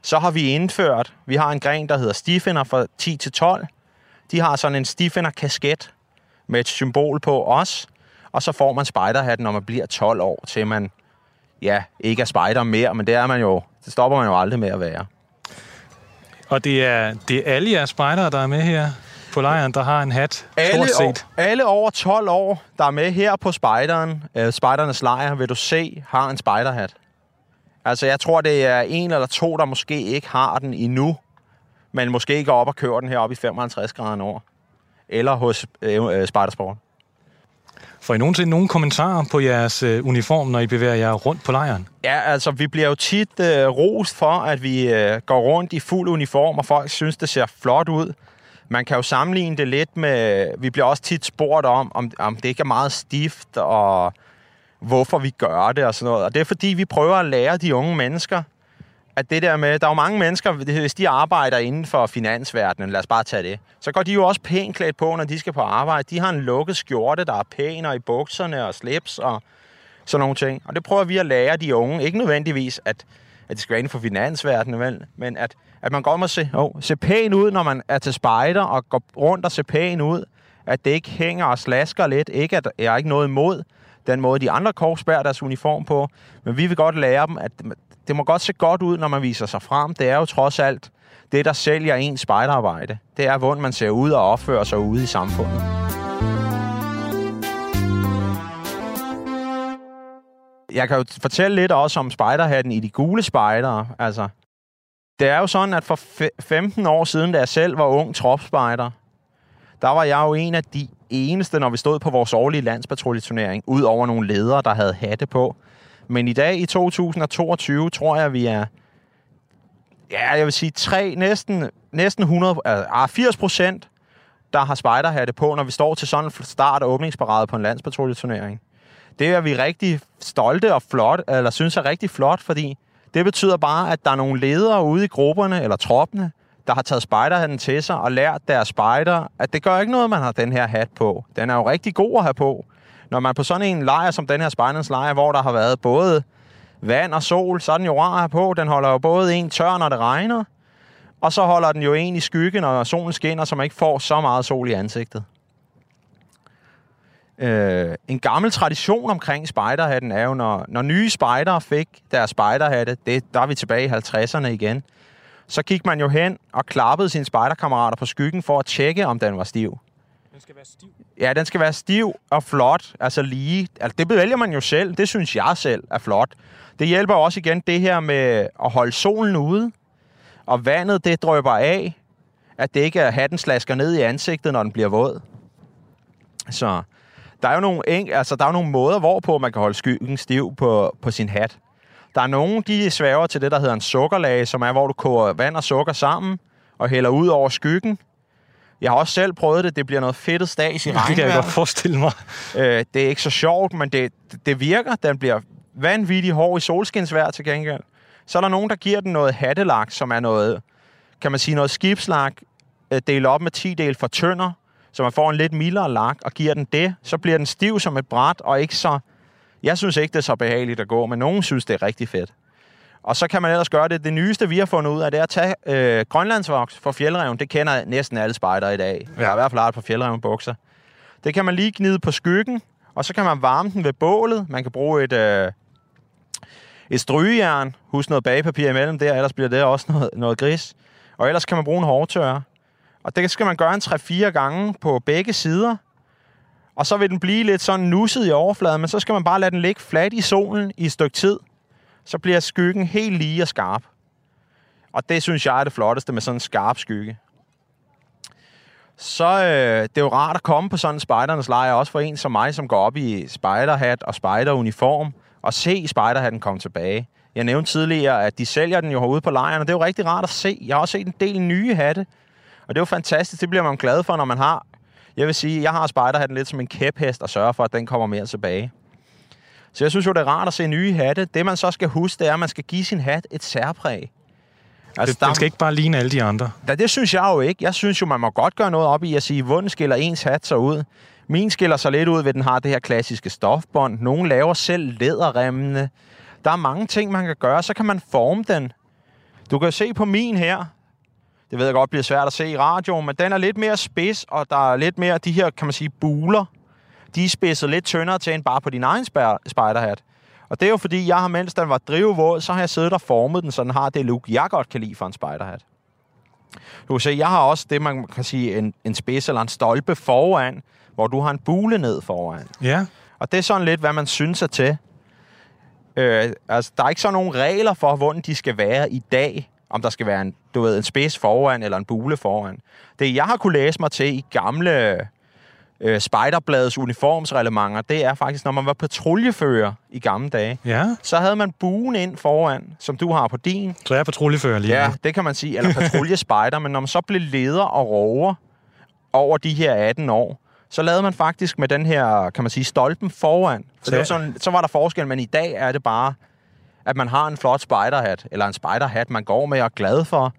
Så har vi indført, vi har en gren, der hedder stifinder fra 10 til 12. De har sådan en stifinder kasket med et symbol på os, og så får man spejderhatten, når man bliver 12 år, til man ja, ikke er spejder mere, men det er man jo, det stopper man jo aldrig med at være. Og det er, det er alle jeres spejdere, der er med her på lejren, der har en hat, alle, set. År, alle over 12 år, der er med her på spejderen, øh, spejdernes lejr, vil du se, har en spejderhat. Altså, jeg tror, det er en eller to, der måske ikke har den endnu, men måske går op og kører den heroppe i 55 grader nord. Eller hos øh, øh, Spejdersport. Får I nogensinde nogle kommentarer på jeres øh, uniform, når I bevæger jer rundt på lejren? Ja, altså, vi bliver jo tit øh, rost for, at vi øh, går rundt i fuld uniform, og folk synes, det ser flot ud. Man kan jo sammenligne det lidt med... Vi bliver også tit spurgt om, om, om det ikke er meget stift, og hvorfor vi gør det og sådan noget. Og det er fordi, vi prøver at lære de unge mennesker, at det der med, der er jo mange mennesker, hvis de arbejder inden for finansverdenen, lad os bare tage det, så går de jo også pænt klædt på, når de skal på arbejde. De har en lukket skjorte, der er pæn, og i bukserne og slips og sådan nogle ting. Og det prøver vi at lære de unge. Ikke nødvendigvis, at, at det skal være inden for finansverdenen, vel? men at, at man godt må se, oh, se pæn ud, når man er til spejder, og går rundt og se pæn ud. At det ikke hænger og slasker lidt. Ikke at jeg er ikke noget imod den måde, de andre korps bærer deres uniform på. Men vi vil godt lære dem, at det må godt se godt ud, når man viser sig frem. Det er jo trods alt det, der sælger ens spejderarbejde. Det er, hvordan man ser ud og opfører sig ude i samfundet. Jeg kan jo fortælle lidt også om spejderhatten i de gule spejdere. Altså, det er jo sådan, at for 15 år siden, da jeg selv var ung tropspejder, der var jeg jo en af de eneste, når vi stod på vores årlige landspatruljeturnering, ud over nogle ledere, der havde hatte på. Men i dag, i 2022, tror jeg, vi er, ja, jeg vil sige, tre, næsten, næsten 100, altså ah, 80 procent, der har spejderhatte på, når vi står til sådan en start- og åbningsparade på en landspatruljeturnering. Det er vi rigtig stolte og flot, eller synes er rigtig flot, fordi det betyder bare, at der er nogle ledere ude i grupperne, eller troppene, der har taget spejderhatten til sig og lært deres spejder, at det gør ikke noget, man har den her hat på. Den er jo rigtig god at have på. Når man på sådan en lejr som den her spejderens lejr, hvor der har været både vand og sol, så er den jo rar at have på. Den holder jo både en tør, når det regner, og så holder den jo en i skyggen, når solen skinner, så man ikke får så meget sol i ansigtet. Øh, en gammel tradition omkring spejderhatten er jo, når, når nye spejdere fik deres spejderhatte, det, der er vi tilbage i 50'erne igen, så gik man jo hen og klappede sine spejderkammerater på skyggen for at tjekke, om den var stiv. Den skal være stiv? Ja, den skal være stiv og flot, altså lige. Altså, det vælger man jo selv. Det synes jeg selv er flot. Det hjælper også igen det her med at holde solen ude, og vandet det drøber af, at det ikke er hatten slasker ned i ansigtet, når den bliver våd. Så der er jo nogle, altså, der er jo nogle måder, hvorpå man kan holde skyggen stiv på, på sin hat. Der er nogen, de svæver til det, der hedder en sukkerlage, som er, hvor du koger vand og sukker sammen og hælder ud over skyggen. Jeg har også selv prøvet det. Det bliver noget fedtet stas i regnvejr. Det kan jeg godt forestille mig. Øh, det er ikke så sjovt, men det, det virker. Den bliver vanvittigt hård i solskinsvær til gengæld. Så er der nogen, der giver den noget hattelak, som er noget, kan man sige, noget skibslak, øh, delt op med 10 del for tønder, så man får en lidt mildere lak, og giver den det, så bliver den stiv som et bræt, og ikke så jeg synes ikke, det er så behageligt at gå, men nogen synes, det er rigtig fedt. Og så kan man ellers gøre det. Det nyeste, vi har fundet ud af, det er at tage øh, grønlandsvoks for fjeldreven. Det kender næsten alle spejder i dag. Jeg har i hvert fald lært på fjeldreven bukser. Det kan man lige gnide på skyggen, og så kan man varme den ved bålet. Man kan bruge et, øh, et strygejern. Husk noget bagepapir imellem der, ellers bliver det også noget, noget gris. Og ellers kan man bruge en hårdtørre. Og det skal man gøre en 3-4 gange på begge sider og så vil den blive lidt sådan nusset i overfladen, men så skal man bare lade den ligge fladt i solen i et stykke tid. Så bliver skyggen helt lige og skarp. Og det synes jeg er det flotteste med sådan en skarp skygge. Så øh, det er jo rart at komme på sådan en spejdernes lejr, også for en som mig, som går op i spejderhat og spejderuniform, og se spejderhatten komme tilbage. Jeg nævnte tidligere, at de sælger den jo herude på lejren, og det er jo rigtig rart at se. Jeg har også set en del nye hatte, og det er jo fantastisk. Det bliver man glad for, når man har Jeg vil sige, jeg har spejderhatten lidt som en kæphest og sørge for, at den kommer mere tilbage. Så jeg synes jo, det er rart at se nye hatte. Det, man så skal huske, det er, at man skal give sin hat et særpræg. Altså, den skal ikke bare ligne alle de andre. Ja, det synes jeg jo ikke. Jeg synes jo, man må godt gøre noget op i at sige, hvordan skiller ens hat sig ud. Min skiller sig lidt ud ved, at den har det her klassiske stofbånd. Nogle laver selv læderremmene. Der er mange ting, man kan gøre. Så kan man forme den. Du kan se på min her. Det ved jeg godt bliver svært at se i radioen, men den er lidt mere spids, og der er lidt mere de her, kan man sige, buler. De er spidset lidt tyndere til end bare på din egen spejderhat. Og det er jo fordi, jeg har, mens den var drivvåd, så har jeg siddet og formet den, så den har det look, jeg godt kan lide for en spejderhat. Du kan se, jeg har også det, man kan sige, en, en spids eller en stolpe foran, hvor du har en bule ned foran. Ja. Og det er sådan lidt, hvad man synes er til. Øh, altså, der er ikke sådan nogle regler for, hvordan de skal være i dag. Om der skal være en, du ved, en spids foran eller en bule foran. Det, jeg har kunne læse mig til i gamle øh, Spejderbladets uniformsreglementer, det er faktisk, når man var patruljefører i gamle dage, Ja, så havde man buen ind foran, som du har på din. så jeg er patruljefører lige Ja, det kan man sige. Eller patruljespejder. men når man så blev leder og rover over de her 18 år, så lavede man faktisk med den her, kan man sige, stolpen foran. Så, Så- det var sådan, så var der forskel, men i dag er det bare, at man har en flot spejderhat, eller en spejderhat, man går med og er glad for.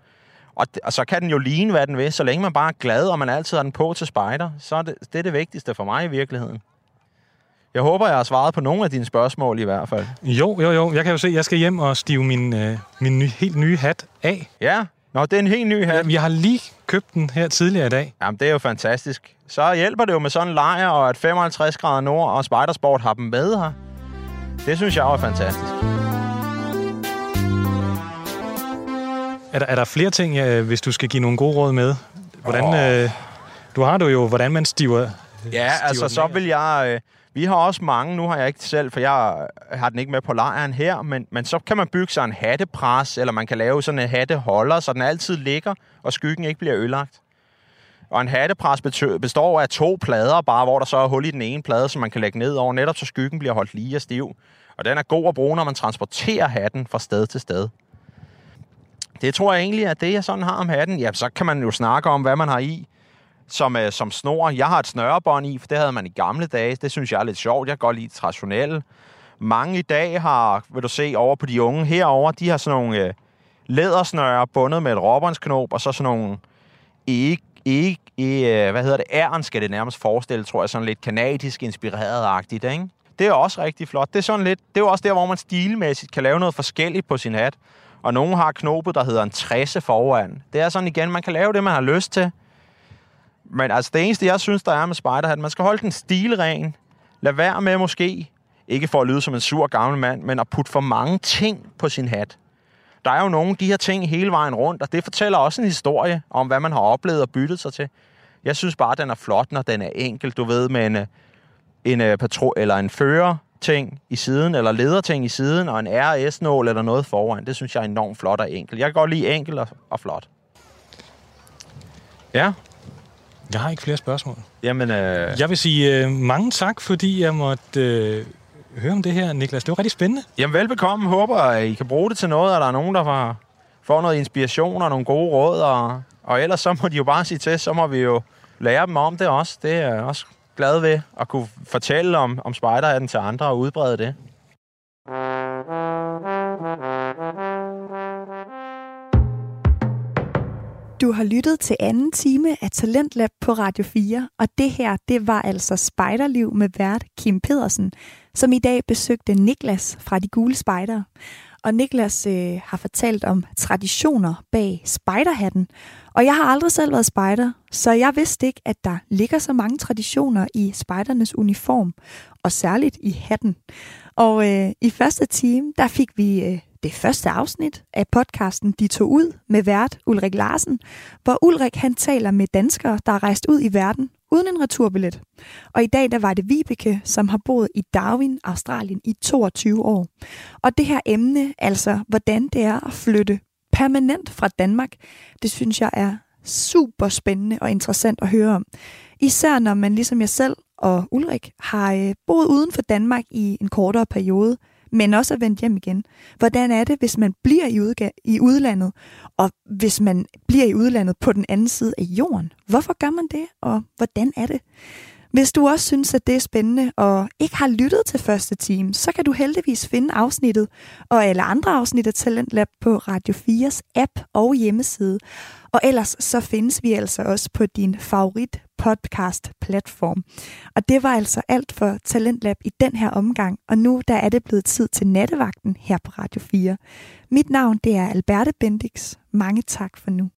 Og, d- og så kan den jo ligne, hvad den vil. Så længe man bare er glad, og man altid har den på til spejder, så er det, det er det vigtigste for mig i virkeligheden. Jeg håber, jeg har svaret på nogle af dine spørgsmål i hvert fald. Jo, jo, jo. Jeg kan jo se, at jeg skal hjem og stive min, øh, min ny, helt nye hat af. Ja, Nå, det er en helt ny hat. Jeg har lige købt den her tidligere i dag. Jamen, det er jo fantastisk. Så hjælper det jo med sådan en lejr, og at 55 grader nord og Spidersport har dem med her. Det synes jeg jo er fantastisk. Er der, er der flere ting, øh, hvis du skal give nogle gode råd med? Hvordan, oh. øh, du har du jo, hvordan man stiver... Ja, stiver altså så vil jeg... Øh, vi har også mange, nu har jeg ikke selv, for jeg har den ikke med på lejren her, men, men så kan man bygge sig en hattepres, eller man kan lave sådan en hatteholder, så den altid ligger, og skyggen ikke bliver ødelagt. Og en hattepres består af to plader, bare hvor der så er hul i den ene plade, som man kan lægge ned over, netop så skyggen bliver holdt lige og stiv. Og den er god at bruge, når man transporterer hatten fra sted til sted. Det tror jeg egentlig er det, jeg sådan har om hatten. Ja, så kan man jo snakke om, hvad man har i som, øh, som snor. Jeg har et snørebånd i, for det havde man i gamle dage. Det synes jeg er lidt sjovt. Jeg kan godt lide traditionelle. Mange i dag har, vil du se, over på de unge herover, de har sådan nogle øh, lædersnøre bundet med et råbåndsknop, og så sådan nogle ikke, ikke, øh, hvad hedder det, æren skal det nærmest forestille, tror jeg, sådan lidt kanadisk inspireret-agtigt, ikke? Det er også rigtig flot. Det er, sådan lidt, det er jo også der, hvor man stilmæssigt kan lave noget forskelligt på sin hat. Og nogen har knopet, der hedder en 60 foran. Det er sådan igen, man kan lave det, man har lyst til. Men altså, det eneste, jeg synes, der er med spiderhat, man skal holde den stilren. Lad være med måske, ikke for at lyde som en sur gammel mand, men at putte for mange ting på sin hat. Der er jo nogle af de her ting hele vejen rundt, og det fortæller også en historie om, hvad man har oplevet og byttet sig til. Jeg synes bare, den er flot, når den er enkel, du ved, med en, en øh, patro eller en fører ting i siden, eller lederting i siden, og en RS-nål eller noget foran. Det synes jeg er enormt flot og enkelt. Jeg kan godt lide enkelt og, og flot. Ja, Jeg har ikke flere spørgsmål. jamen... Øh, Jeg vil sige øh, mange tak, fordi jeg måtte øh, høre om det her, Niklas. Det var rigtig spændende. Jamen velbekomme. Håber, at I kan bruge det til noget, og der er nogen, der får, får noget inspiration og nogle gode råd. Og, og ellers så må de jo bare sige til, så må vi jo lære dem om det også. Det er også glad ved at kunne fortælle om, om spejderhatten til andre og udbrede det. Du har lyttet til anden time af Talentlab på Radio 4, og det her, det var altså Spejderliv med vært Kim Pedersen, som i dag besøgte Niklas fra De Gule Spejdere. Og Niklas øh, har fortalt om traditioner bag spejderhatten. Og jeg har aldrig selv været spejder, så jeg vidste ikke, at der ligger så mange traditioner i spejdernes uniform, og særligt i hatten. Og øh, i første time, der fik vi øh, det første afsnit af podcasten De tog ud med vært Ulrik Larsen, hvor Ulrik han taler med danskere, der er rejst ud i verden uden en returbillet. Og i dag der var det Vibeke, som har boet i Darwin, Australien i 22 år. Og det her emne, altså hvordan det er at flytte permanent fra Danmark, det synes jeg er super spændende og interessant at høre om. Især når man ligesom jeg selv og Ulrik har øh, boet uden for Danmark i en kortere periode, men også at vende hjem igen. Hvordan er det, hvis man bliver i, udga- i udlandet, og hvis man bliver i udlandet på den anden side af jorden? Hvorfor gør man det, og hvordan er det? Hvis du også synes, at det er spændende og ikke har lyttet til første time, så kan du heldigvis finde afsnittet og alle andre afsnit af Talentlab på Radio 4's app og hjemmeside. Og ellers så findes vi altså også på din favorit podcast platform. Og det var altså alt for Talentlab i den her omgang, og nu der er det blevet tid til nattevagten her på Radio 4. Mit navn det er Alberte Bendix. Mange tak for nu.